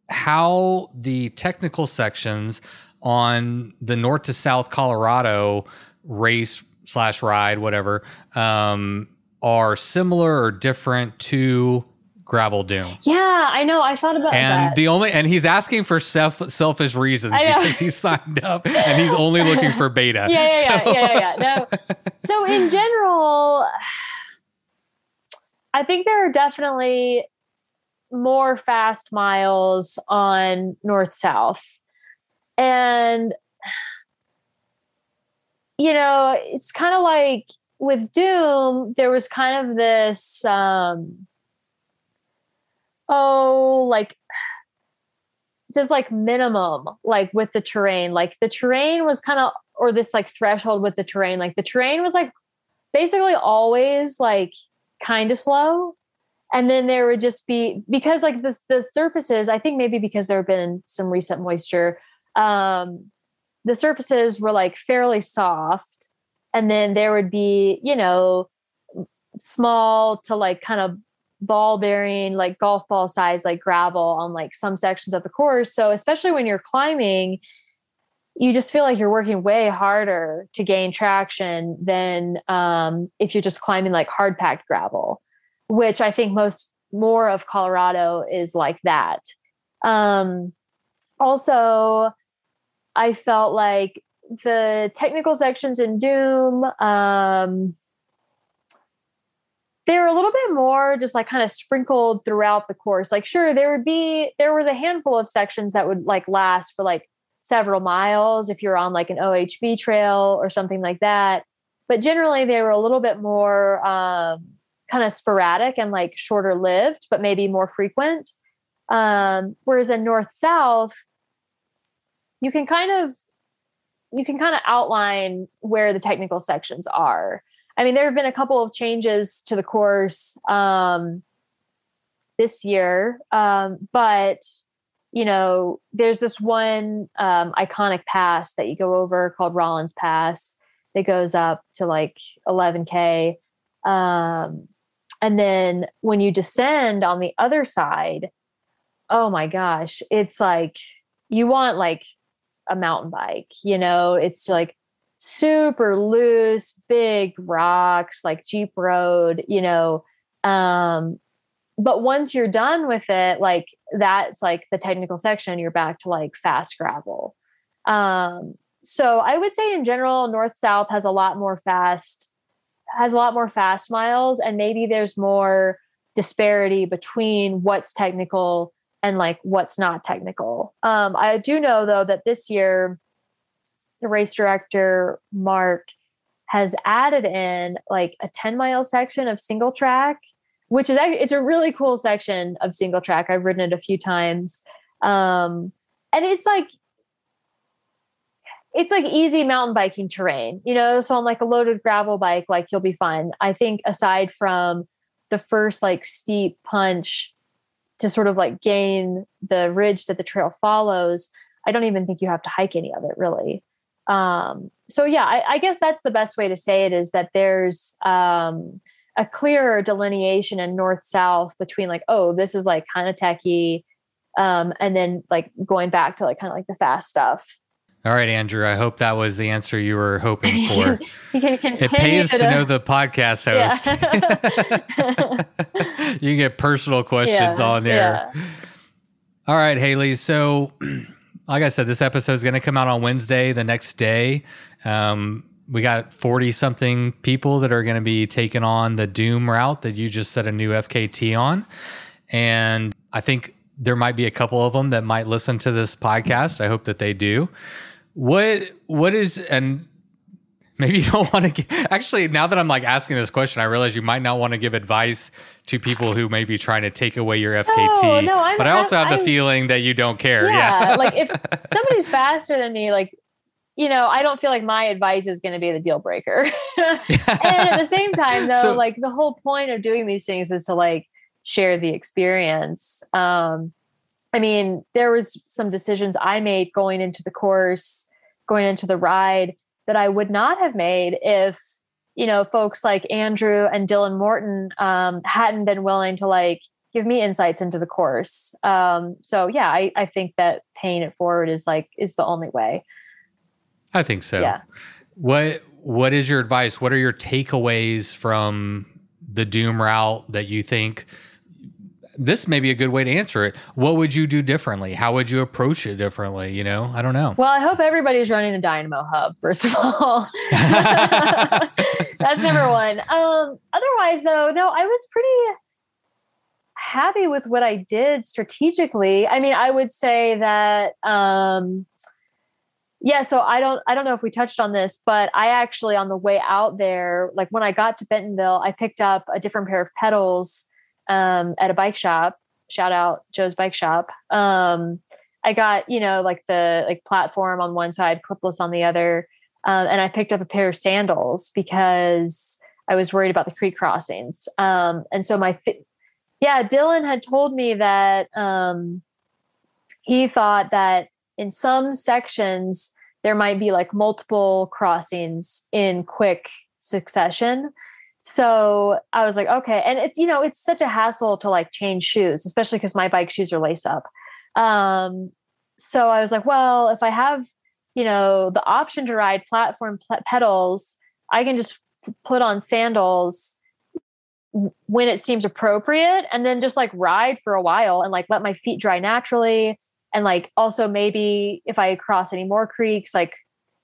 how the technical sections on the north to south Colorado race slash ride, whatever, um, are similar or different to gravel Doom. yeah i know i thought about that. And that the only and he's asking for self selfish reasons because he signed up and he's only looking for beta. yeah, yeah, yeah, So- yeah, yeah, yeah. No. So in general, I think there are definitely more fast miles on north south. And you know, it's kind of like with Doom, there was kind of this um oh, like this like minimum like with the terrain. Like the terrain was kind of or this like threshold with the terrain. Like the terrain was like basically always like kind of slow. And then there would just be because like this the surfaces i think maybe because there have been some recent moisture um the surfaces were like fairly soft and then there would be you know small to like kind of ball bearing like golf ball size like gravel on like some sections of the course. So especially when you're climbing you just feel like you're working way harder to gain traction than um, if you're just climbing like hard packed gravel which i think most more of colorado is like that. Um, also i felt like the technical sections in doom um, they were a little bit more just like kind of sprinkled throughout the course. Like, sure, there would be, there was a handful of sections that would like last for like several miles if you're on like an OHV trail or something like that. But generally, they were a little bit more um, kind of sporadic and like shorter lived, but maybe more frequent. Um, whereas in North South, you can kind of you can kind of outline where the technical sections are. I mean, there have been a couple of changes to the course um, this year, um, but you know, there's this one um, iconic pass that you go over called Rollins Pass that goes up to like 11K. Um, and then when you descend on the other side, oh my gosh, it's like you want like a mountain bike, you know, it's like super loose, big rocks, like Jeep Road, you know. Um, but once you're done with it, like that's like the technical section, you're back to like fast gravel. Um, so I would say in general, North South has a lot more fast has a lot more fast miles and maybe there's more disparity between what's technical and like what's not technical. Um, I do know though that this year the race director Mark has added in like a 10 mile section of single track, which is it's a really cool section of single track. I've ridden it a few times. Um, and it's like it's like easy mountain biking terrain, you know. So on like a loaded gravel bike, like you'll be fine. I think aside from the first like steep punch to sort of like gain the ridge that the trail follows, I don't even think you have to hike any of it really. Um, so yeah, I, I guess that's the best way to say it is that there's um, a clearer delineation in north south between like, oh, this is like kind of techy, um, and then like going back to like kind of like the fast stuff. All right, Andrew. I hope that was the answer you were hoping for. it pays to, to, know the podcast host. Yeah. you can get personal questions yeah, on there. Yeah. All right, Haley. So, like I said, this episode is going to come out on Wednesday, the next day. Um, we got 40 something people that are going to be taking on the Doom route that you just set a new FKT on. And I think there might be a couple of them that might listen to this podcast. I hope that they do. What what is and maybe you don't want to give, actually now that I'm like asking this question, I realize you might not want to give advice to people who may be trying to take away your FKT. No, no, I'm, but I also have I'm, the feeling that you don't care. Yeah, yeah. like if somebody's faster than me, like you know, I don't feel like my advice is going to be the deal breaker. and at the same time, though, so, like the whole point of doing these things is to like share the experience. Um, I mean, there was some decisions I made going into the course, going into the ride that I would not have made if, you know, folks like Andrew and Dylan Morton um, hadn't been willing to like give me insights into the course. Um, so yeah, I, I think that paying it forward is like is the only way. I think so. Yeah. What what is your advice? What are your takeaways from the Doom route that you think this may be a good way to answer it. What would you do differently? How would you approach it differently? You know, I don't know. Well, I hope everybody's running a Dynamo Hub, first of all. That's number one. Um, otherwise, though, no, I was pretty happy with what I did strategically. I mean, I would say that um, yeah, so I don't I don't know if we touched on this, but I actually on the way out there, like when I got to Bentonville, I picked up a different pair of pedals um, at a bike shop. Shout out Joe's Bike Shop. Um, I got you know like the like platform on one side, clipless on the other, um, and I picked up a pair of sandals because I was worried about the creek crossings. Um, and so my yeah, Dylan had told me that um, he thought that in some sections there might be like multiple crossings in quick succession so I was like, okay. And it's, you know, it's such a hassle to like change shoes, especially because my bike shoes are lace up. Um, so I was like, well, if I have, you know, the option to ride platform pedals, I can just put on sandals when it seems appropriate and then just like ride for a while and like let my feet dry naturally. And like also maybe if I cross any more creeks, like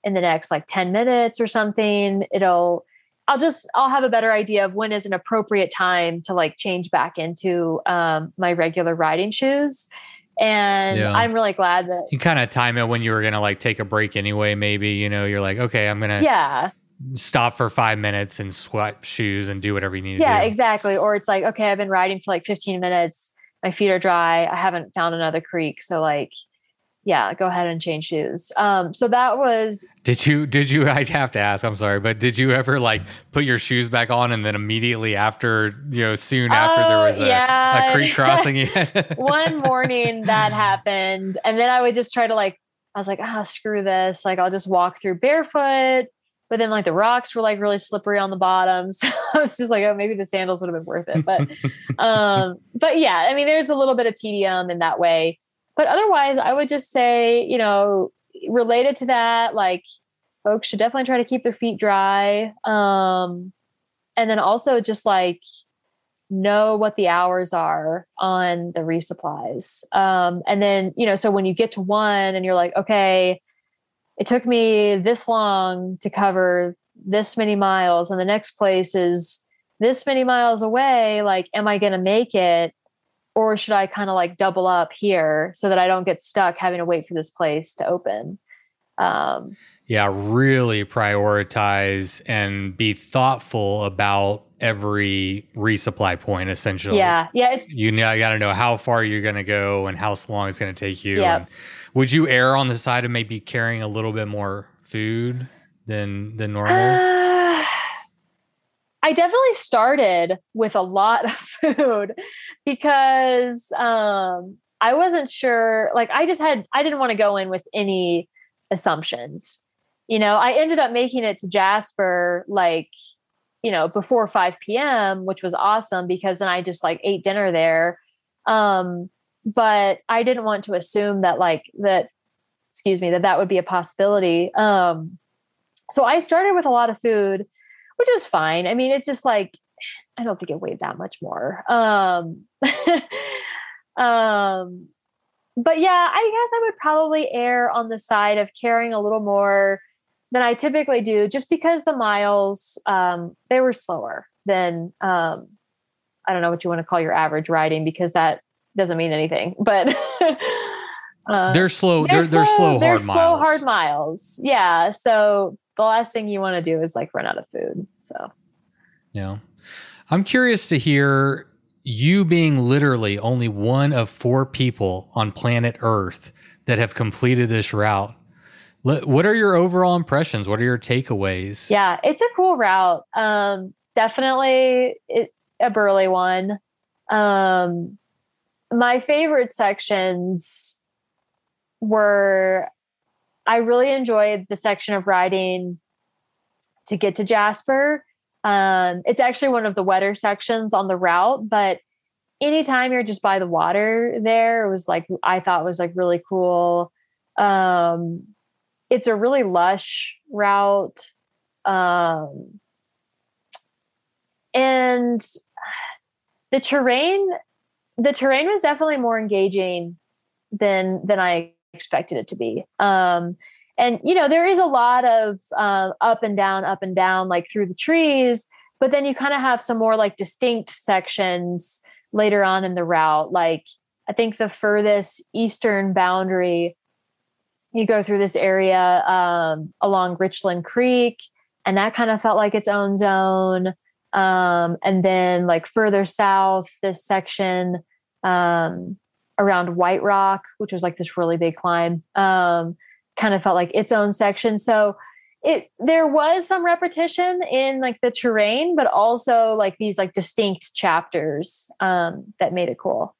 in the next like 10 minutes or something, it'll I'll just I'll have a better idea of when is an appropriate time to like change back into um, my regular riding shoes. And yeah. I'm really glad that you kind of time it when you were gonna like take a break anyway. Maybe you know you're like, okay, I'm gonna yeah stop for five minutes and swap shoes and do whatever you need. Yeah, exactly. Or it's like, okay, I've been riding for like 15 minutes. My feet are dry. I haven't found another creek, so like yeah, go ahead and change shoes. Um, so that was. Did you? Did you? I have to ask. I'm sorry, but did you ever like put your shoes back on and then immediately after, you know, soon after Oh, there was a, yeah. a creek crossing? one morning that happened and then i would just try to like i was like ah screw this like i'll just walk through barefoot but then like the rocks were like really slippery on the bottom so i was just like oh maybe the sandals would have been worth it but um but yeah i mean there's a little bit of tedium in that way but otherwise i would just say you know related to that like folks should definitely try to keep their feet dry um and then also just like know what the hours are on the resupplies. Um, and then, you know, so when you get to one and you're like, okay, it took me this long to cover this many miles, and the next place is this many miles away, like, am I going to make it? Or should I kind of like double up here so that I don't get stuck having to wait for this place to open? Um, yeah, really prioritize and be thoughtful about every resupply point. Essentially, yeah, yeah, it's you know, got to know how far you're going to go and how long it's going to take you. Yeah. And would you err on the side of maybe carrying a little bit more food than than normal? Uh, I definitely started with a lot of food because um, I wasn't sure. Like, I just had, I didn't want to go in with any assumptions. You know, I ended up making it to Jasper like, you know, before 5 p.m., which was awesome because then I just like ate dinner there. Um, but I didn't want to assume that, like, that, excuse me, that that would be a possibility. Um, so I started with a lot of food, which was fine. I mean, it's just like I don't think it weighed that much more. Um, um, but yeah, I guess I would probably err on the side of carrying a little more than I typically do, just because the miles um, they were slower than um, I don't know what you want to call your average riding because that doesn't mean anything, but. uh, they're slow. They're they're, slow, they're hard slow, miles. hard miles. Yeah. So the last thing you want to do is like run out of food. So Yeah. I'm curious to hear you being literally only one of four people on planet Earth that have completed this route. What are your overall impressions? What are your takeaways? yeah, it's a cool route. Um, definitely it, a burly one. Um, my favorite sections were I really enjoyed the section of riding to get to Jasper. Um, it's actually one of the wetter sections on the route, but anytime you're just by the water there, it was like I thought was like really cool. Um, it's a really lush route. Um, and the terrain the terrain was definitely more engaging than than I expected it to be. Um, and you know there is a lot of uh, up and down, up and down, like through the trees. But then you kind of have some more like distinct sections later on in the route. Like I think the furthest eastern boundary, you go through this area um, along Richland Creek, and that kind of felt like its own zone. Um, and then like further south, this section um, around White Rock, which was like this really big climb, um, kind of felt like its own section. So it there was some repetition in like the terrain, but also like these like distinct chapters um, that made it cool.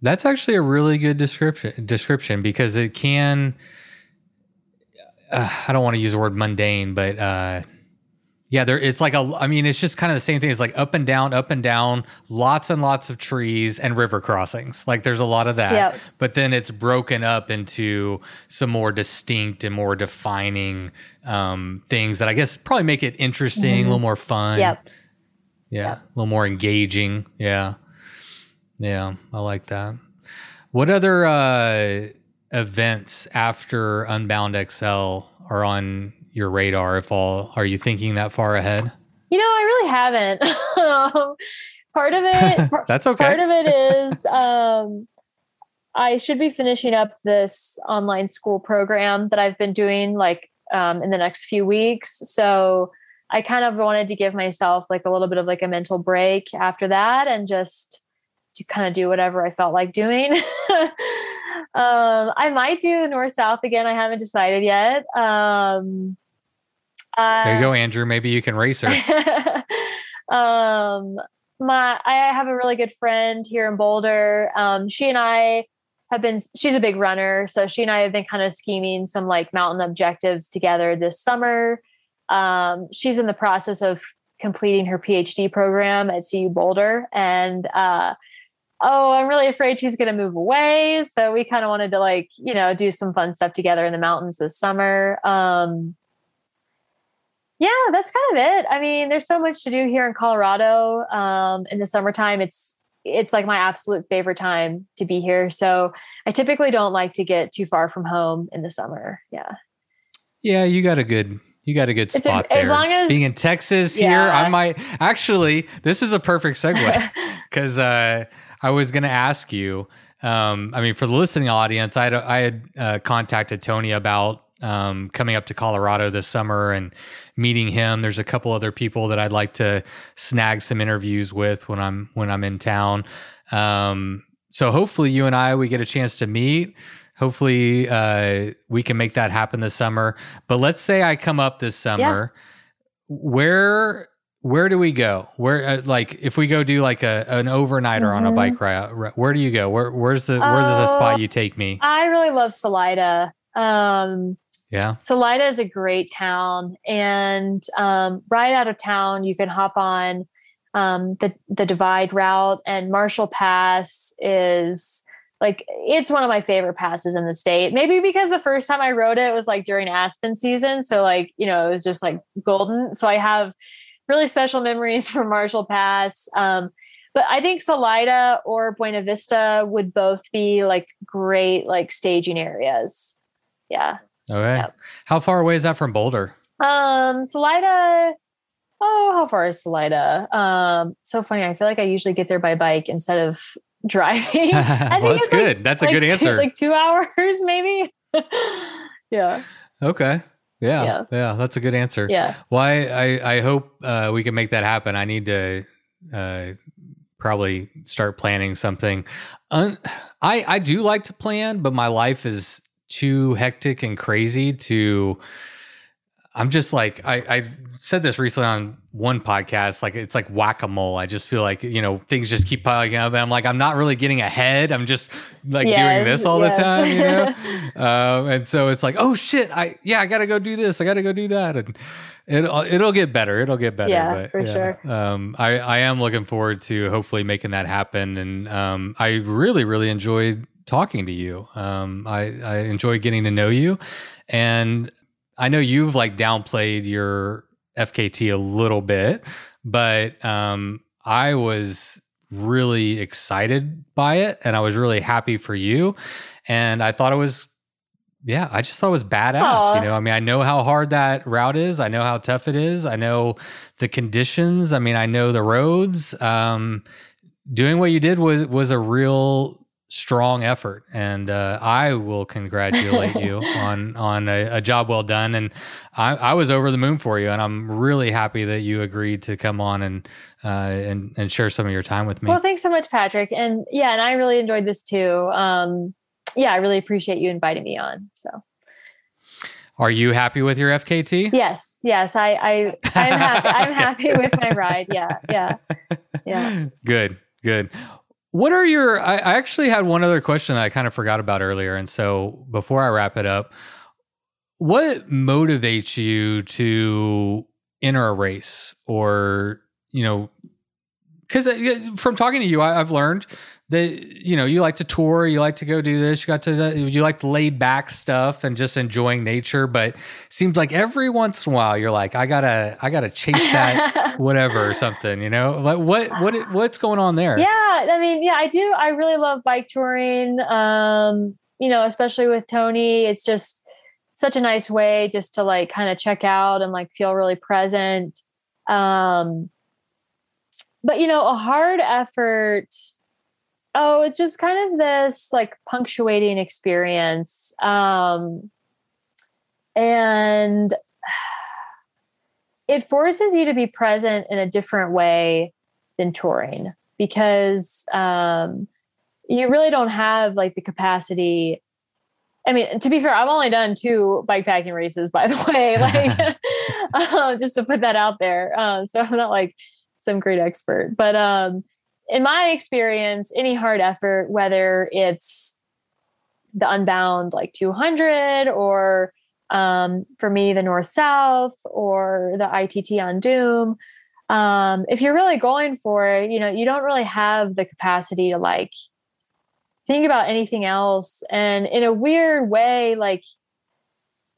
That's actually a really good description description because it can uh, I don't want to use the word mundane, but uh yeah, there it's like a I mean it's just kind of the same thing. It's like up and down, up and down, lots and lots of trees and river crossings. Like there's a lot of that. Yep. But then it's broken up into some more distinct and more defining um things that I guess probably make it interesting, a little more fun. Yep. Yeah, a little more engaging. Yeah. Yeah, I like that. What other uh, events after Unbound XL are on your radar? If all, are you thinking that far ahead? You know, I really haven't. Um, part of it, that's okay. part of it is um, I should be finishing up this online school program that I've been doing like um, in the next few weeks. So I kind of wanted to give myself like a little bit of like a mental break after that and just to kind of do whatever I felt like doing. um, I might do north south again. I haven't decided yet. Um, there you go, Andrew. Maybe you can race her. um, my I have a really good friend here in Boulder. Um, she and I have been. She's a big runner, so she and I have been kind of scheming some like mountain objectives together this summer. Um, she's in the process of completing her PhD program at CU Boulder, and uh, oh, I'm really afraid she's going to move away. So we kind of wanted to like you know do some fun stuff together in the mountains this summer. Um, yeah, that's kind of it. I mean, there's so much to do here in Colorado. Um, in the summertime, it's it's like my absolute favorite time to be here. So I typically don't like to get too far from home in the summer. Yeah. Yeah, you got a good you got a good spot a, there. As long as being in Texas yeah. here, I might actually. This is a perfect segue because uh, I was going to ask you. Um, I mean, for the listening audience, I had I had uh, contacted Tony about um, coming up to Colorado this summer and meeting him. There's a couple other people that I'd like to snag some interviews with when I'm when I'm in town. Um, so hopefully you and I we get a chance to meet. Hopefully uh, we can make that happen this summer. But let's say I come up this summer, yeah. where where do we go? Where uh, like if we go do like a an overnighter mm-hmm. on a mm-hmm. bike ride, where do you go? Where where's the where's the spot oh, you take me? I really love Salida. Um, yeah. Salida is a great town. And um, right out of town, you can hop on um, the, the Divide route, and Marshall Pass is like it's one of my favorite passes in the state. Maybe because the first time I rode it was like during aspen season, so like you know it was just like golden. So I have really special memories from Marshall Pass. Um, but I think Salida or Buena Vista would both be like great like staging areas. Yeah. Okay. Yep. How far away is that from Boulder? Um, Salida. Oh, how far is Salida? Um, so funny. I feel like I usually get there by bike instead of driving. well, that's good. Like, that's a like good answer. Two, like two hours, maybe. yeah. Okay. Yeah, yeah, yeah, that's a good answer. Yeah. Why? Well, I I hope uh, we can make that happen. I need to uh, probably start planning something. Un- I I do like to plan, but my life is too hectic and crazy to I'm just like I, I said this recently on one podcast. Like it's like whack a mole. I just feel like you know things just keep piling up, and I'm like I'm not really getting ahead. I'm just like yes, doing this all yes. the time, you know. um, and so it's like oh shit, I yeah I got to go do this. I got to go do that, and it'll it'll get better. It'll get better. Yeah, but, for yeah. sure. Um, I I am looking forward to hopefully making that happen, and um, I really really enjoyed talking to you. Um, I, I enjoy getting to know you. And I know you've like downplayed your FKT a little bit, but um, I was really excited by it and I was really happy for you. And I thought it was, yeah, I just thought it was badass. Aww. You know, I mean, I know how hard that route is. I know how tough it is. I know the conditions. I mean, I know the roads. Um, doing what you did was was a real strong effort and uh, i will congratulate you on on a, a, job well done and I, I, was over the moon for you and i'm really happy that you agreed to come on and uh, and and share some of your time with me. Well thanks so much patrick and yeah and i really enjoyed this too. Um, yeah i really appreciate you inviting me on so. Are you happy with your fkt yes yes i i i'm happy i'm happy with my ride yeah yeah yeah. Good good what are your? I, I actually had one other question that I kind of forgot about earlier, and so before I wrap it up, what motivates you to enter a race, or you know, because uh, from talking to you, I, I've learned that you know you like to tour you like to go do this you got to the, you like the laid back stuff and just enjoying nature but seems like every once in a while you're like i gotta i gotta chase that whatever or something you know? Like what what what's going on there? Yeah i mean yeah i do i really love bike touring um you know especially with tony. It's just such a nice way just to like kind of check out and like feel really present um but you know a hard effort oh, it's just kind of this like punctuating experience. Um, and it forces you to be present in a different way than touring because um, you really don't have like the capacity I mean, to be fair, I've only done two bike packing races, by the way, like um, just to put that out there. Um, so I'm not like some great expert, but um, in my experience, any hard effort, whether it's the Unbound like 200 or um, for me, the North South or the ITT on Doom, um, if you're really going for it, you know, you don't really have the capacity to like think about anything else. And in a weird way, like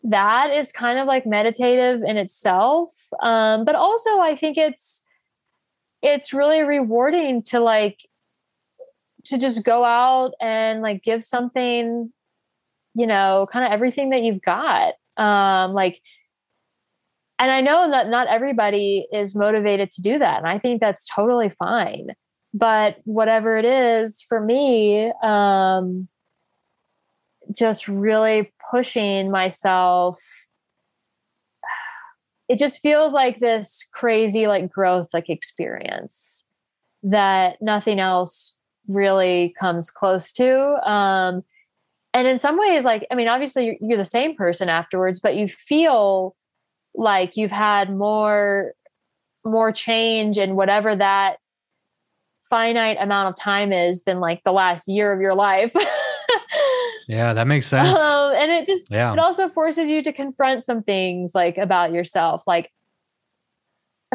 that is kind of like meditative in itself. Um, but also I think it's it's really rewarding to like to just go out and like give something, you know, kind of everything that you've got. Um, like and I know that not everybody is motivated to do that. And I think that's totally fine but whatever it is for me um just really pushing myself it just feels like this crazy like growth like experience that nothing else really comes close to um and in some ways like i mean obviously you're, you're the same person afterwards but you feel like you've had more more change and whatever that finite amount of time is than like the last year of your life. yeah, that makes sense. Um, and it just yeah. it also forces you to confront some things like about yourself. Like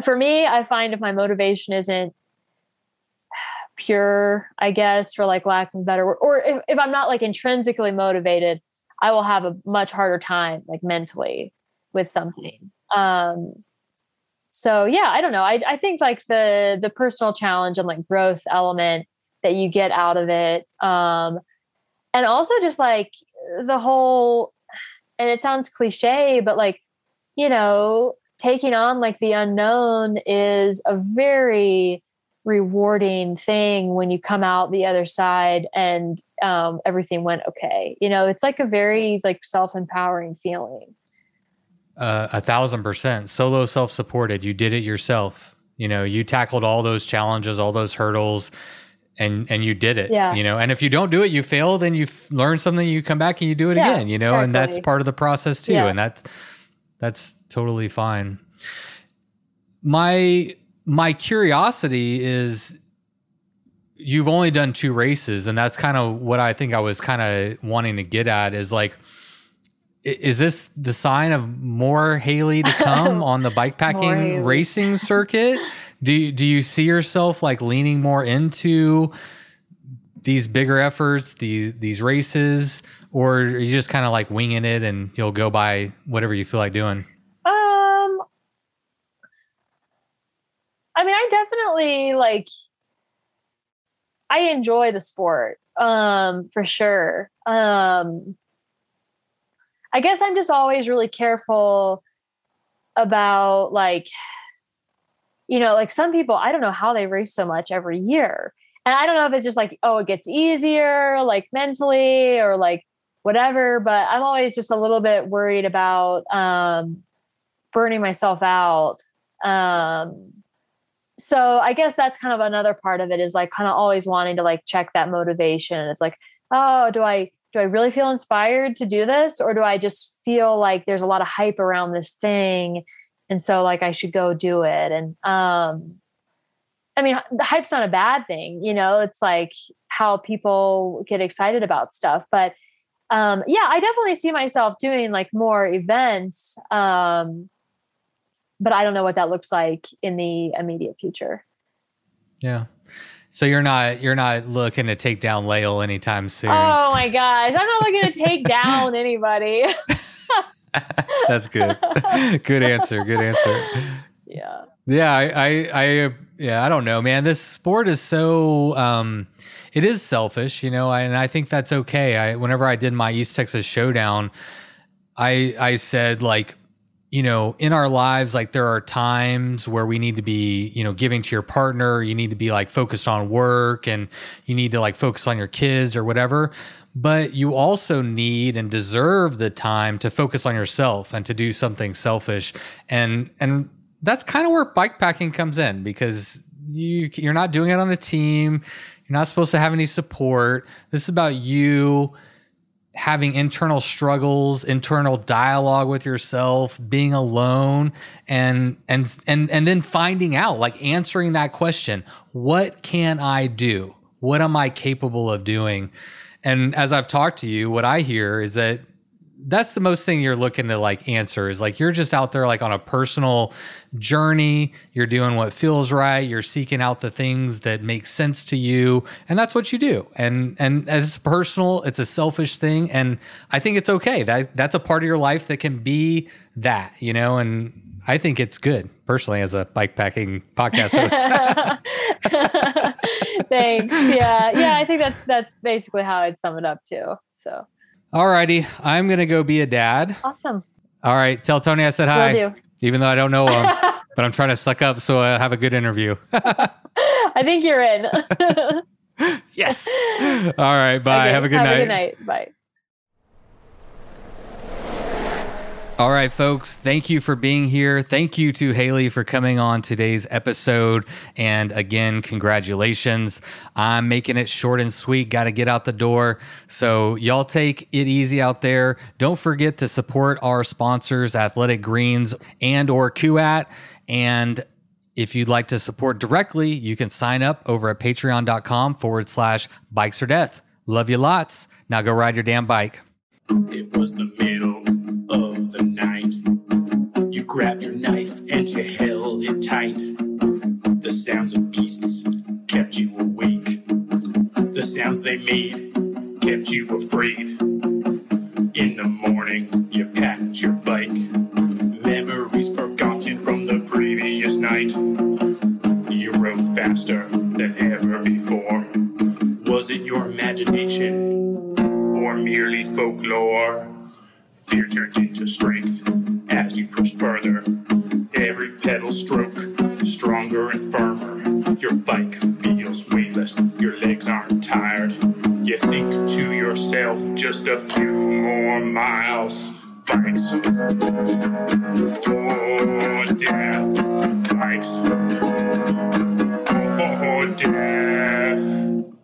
for me, I find if my motivation isn't pure, I guess, for like lack of better word, or if, if I'm not like intrinsically motivated, I will have a much harder time like mentally with something. Um, so yeah i don't know I, I think like the the personal challenge and like growth element that you get out of it um and also just like the whole and it sounds cliche but like you know taking on like the unknown is a very rewarding thing when you come out the other side and um, everything went okay. You know it's like a very like self-empowering feeling. Uh, a thousand percent. Solo self-supported. You did it yourself. You know you tackled all those challenges all those hurdles and and you did it yeah. you know and if you don't do it you fail then you learn something you come back and you do it yeah, again you know exactly. and that's part of the process too yeah. and that's that's totally fine my my curiosity is you've only done two races and that's kind of what i think i was kind of wanting to get at is like is this the sign of more Haley to come on the bikepacking racing circuit? Do do you see yourself like leaning more into these bigger efforts, these these races, or are you just kind of like winging it and you'll go by whatever you feel like doing? Um, I mean, I definitely like. I enjoy the sport, um, for sure. Um, I guess I'm just always really careful about like, you know, like some people, I don't know how they race so much every year. And I don't know if it's just like, oh, it gets easier, like mentally or like whatever, but I'm always just a little bit worried about um, burning myself out. Um, so I guess that's kind of another part of it is like kind of always wanting to like check that motivation. It's like, oh, do I do I really feel inspired to do this or do I just feel like there's a lot of hype around this thing and so like I should go do it and um I mean the hype's not a bad thing you know it's like how people get excited about stuff but um yeah I definitely see myself doing like more events um but I don't know what that looks like in the immediate future yeah so you're not you're not looking to take down Lael anytime soon. Oh my gosh, I'm not looking to take down anybody. That's good. good answer. Good answer. Yeah. Yeah, I, I, I, yeah, I don't know, man. This sport is so, um, it is selfish, you know, and I think that's okay. I, whenever I did my East Texas Showdown, I, I said like, you know, in our lives, like there are times where we need to be, you know, giving to your partner. You need to be like focused on work and you need to like focus on your kids or whatever. But you also need and deserve the time to focus on yourself and to do something selfish. And, and that's kind of where bike packing comes in because you, you're not doing it on a team. You're not supposed to have any support. This is about you having internal struggles, internal dialogue with yourself, being alone and and and and then finding out like answering that question, what can I do? What am I capable of doing? And as I've talked to you, what I hear is that that's the most thing you're looking to like answer is like you're just out there like on a personal journey. You're doing what feels right. You're seeking out the things that make sense to you. And that's what you do. And and as personal. It's a selfish thing. And i think it's okay. That that's a part of your life that can be that you know? And I think it's good personally as a bike packing podcast host. Thanks. Yeah. Yeah. I think that's, that's basically how I'd sum it up too. So all righty. I'm going to go be a dad. Awesome. All right. Tell Tony I said hi. Do. Even though I don't know him, but I'm trying to suck up so I have a good interview. I think you're in. yes. All right. Bye. Okay, have a good have night. Have a good night. Bye. All right, folks, thank you for being here. Thank you to Haley for coming on today's episode. And again, congratulations. I'm making it short and sweet. Got to get out the door. So, y'all take it easy out there. Don't forget to support our sponsors, Athletic Greens and or Kuat. And if you'd like to support directly, you can sign up over at patreon.com forward slash bikes or death. Love you lots. Now go ride your damn bike. It was the middle of the night. You grabbed your knife and you held it tight. The sounds of beasts kept you awake. The sounds they made kept you afraid. In the morning, you packed your bike. Memories forgotten from the previous night. You rode faster than ever before. Was it your imagination? Or merely folklore. Fear turned into strength as you pushed further. Every pedal stroke, stronger and firmer. Your bike feels weightless, your legs aren't tired. You think to yourself, just a few more miles. Bikes. Oh, death. Bikes. Oh, death.